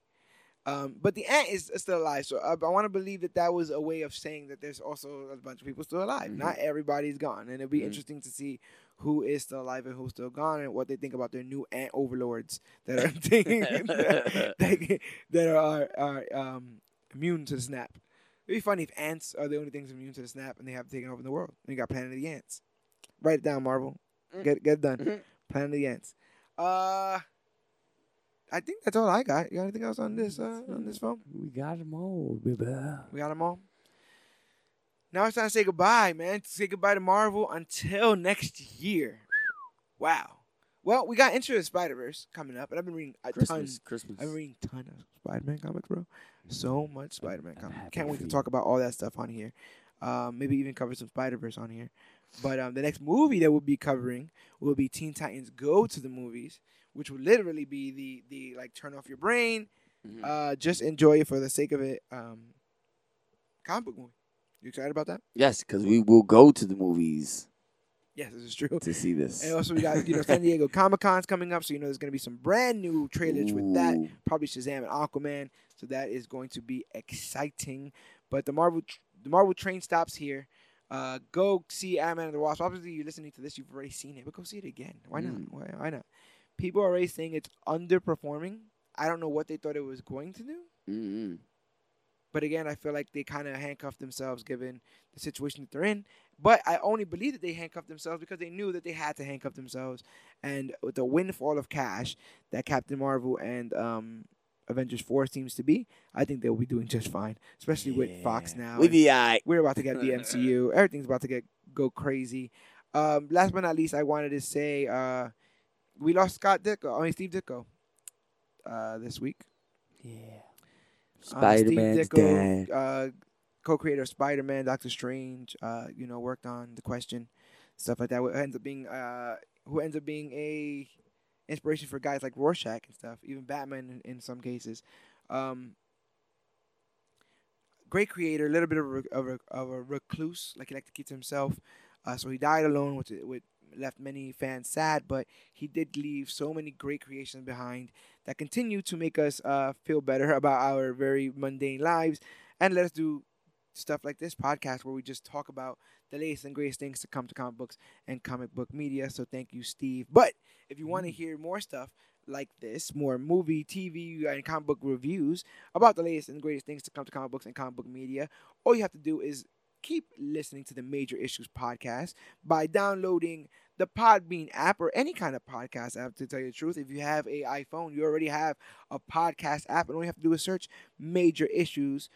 Um, but the ant is still alive, so I, I want to believe that that was a way of saying that there's also a bunch of people still alive. Mhm. Not everybody's gone, and it'll be Mhm. interesting to see who is still alive and who's still gone, and what they think about their new ant overlords that are that, that are, are um, immune to the snap. It'd be funny if ants are the only things immune to the snap, and they have taken over the world. And you got Planet of the Ants. Write it down, Marvel. Mm. Get get it done. Mhm. Planet of the Ants. Uh, I think that's all I got. You got anything else on this uh, on this phone? We got them all, baby. We got them all. Now it's time to say goodbye, man. Say goodbye to Marvel until next year. Wow. Well, we got Into the Spider Verse coming up, and I've been reading a ton. Christmas, Christmas. I've been reading a ton of Spider Man comics, bro. So much Spider Man comics. Can't wait to talk about all that stuff on here. Um, maybe even cover some Spider Verse on here. But um, the next movie that we'll be covering will be Teen Titans Go to the Movies, which will literally be the the like turn off your brain, Mhm. uh, just enjoy it for the sake of it. Um, comic book movie. You excited about that? yes, because we will go to the movies Yes, this is true. to see this. And also we got you know San Diego Comic Con's coming up, so you know there's gonna be some brand new trailers with that. Probably Shazam and Aquaman, so that is going to be exciting. But the Marvel the Marvel train stops here. Uh, go see Ant Man and the Wasp. Obviously, you're listening to this, you've already seen it, but go see it again. Why not? Mm. Why, why not? People are already saying it's underperforming. I don't know what they thought it was going to do. Mm-mm. But again, I feel like they kind of handcuffed themselves given the situation that they're in. But I only believe that they handcuffed themselves because they knew that they had to handcuff themselves. And with the windfall of cash that Captain Marvel and um, Avengers 4 seems to be, I think they'll be doing just fine, especially with Fox now. With and the eye. we're about to get the MCU. Everything's about to get go crazy. Um, last but not least, I wanted to say uh, we lost Scott Ditko, I mean Steve Ditko uh, this week. Yeah. Spider Man's Steve Ditko, uh, co-creator of Spider-Man, Doctor Strange. Uh, you know, worked on the Question, stuff like that. Who ends up being uh, who ends up being a inspiration for guys like Rorschach and stuff. Even Batman in, in some cases. Um, great creator, a little bit of a, of a, of a recluse, like he liked to keep to himself. Uh, so he died alone, which which left many fans sad. But he did leave so many great creations behind that continue to make us uh, feel better about our very mundane lives and let us do stuff like this podcast where we just talk about the latest and greatest things to come to comic books and comic book media. So thank you, Steve. But if you want to hear more stuff like this, more movie, TV, and comic book reviews about the latest and greatest things to come to comic books and comic book media, all you have to do is keep listening to the Major Issues podcast by downloading the Podbean app or any kind of podcast app. To tell you the truth, if you have a iPhone, you already have a podcast app, and all you have to do is search Major Issues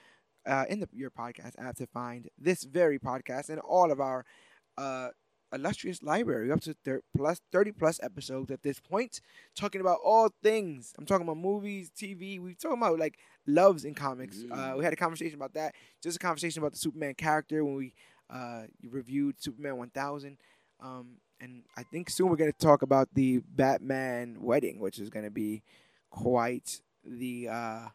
uh, in the, your podcast app to find this very podcast and all of our uh, illustrious library, up to thir- plus thirty plus episodes at this point, talking about all things. I'm talking about movies, TV. We're talking about like loves in comics. Uh, Mm. we had a conversation about that. Just a conversation about the Superman character when we uh, reviewed Superman 1000. Um, and I think soon we're going to talk about the Batman wedding, which is going to be quite the. Uh,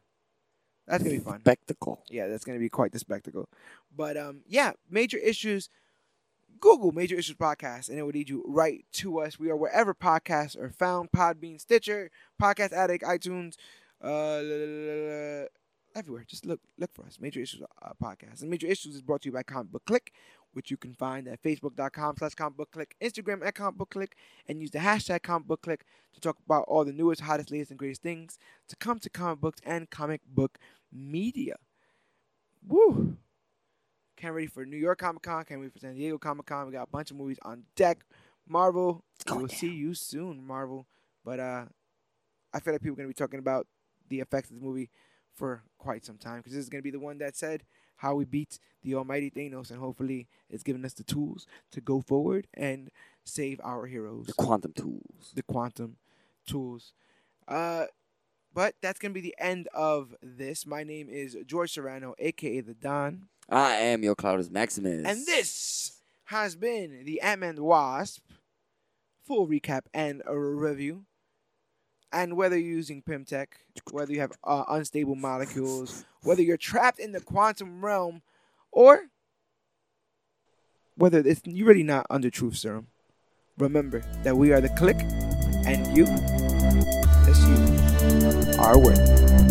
that's going to be fun. Spectacle. Yeah, that's going to be quite the spectacle. But um, yeah, major issues. Google Major Issues Podcast, and it will lead you right to us. We are wherever podcasts are found: Podbean, Stitcher, Podcast Addict, iTunes, uh, everywhere. Just look look for us. Major Issues uh, Podcast. And Major Issues is brought to you by ComicBook Clique, which you can find at facebook.com slash ComicBook Clique, Instagram at ComicBook Clique, and use the hashtag ComicBook Clique to talk about all the newest, hottest, latest, and greatest things to come to comic books and comic book media. Woo! Can't wait for New York Comic Con. Can't wait for San Diego Comic Con. We got a bunch of movies on deck. Marvel, we going will see you soon, Marvel. But uh, I feel like people are gonna be talking about the effects of the movie for quite some time because this is going to be the one that said how we beat the almighty Thanos, and hopefully it's given us the tools to go forward and save our heroes. The quantum tools. The quantum tools. Uh, but that's going to be the end of this. My name is George Serrano, aka The Don. I am your Cloudus Maximus. And this has been the Ant Man Wasp full recap and a review. And whether you're using Pymtech, whether you have uh, unstable molecules, whether you're trapped in the quantum realm, or whether it's, you're really not under truth serum, remember that we are the Clique, and you, that's you, are worth.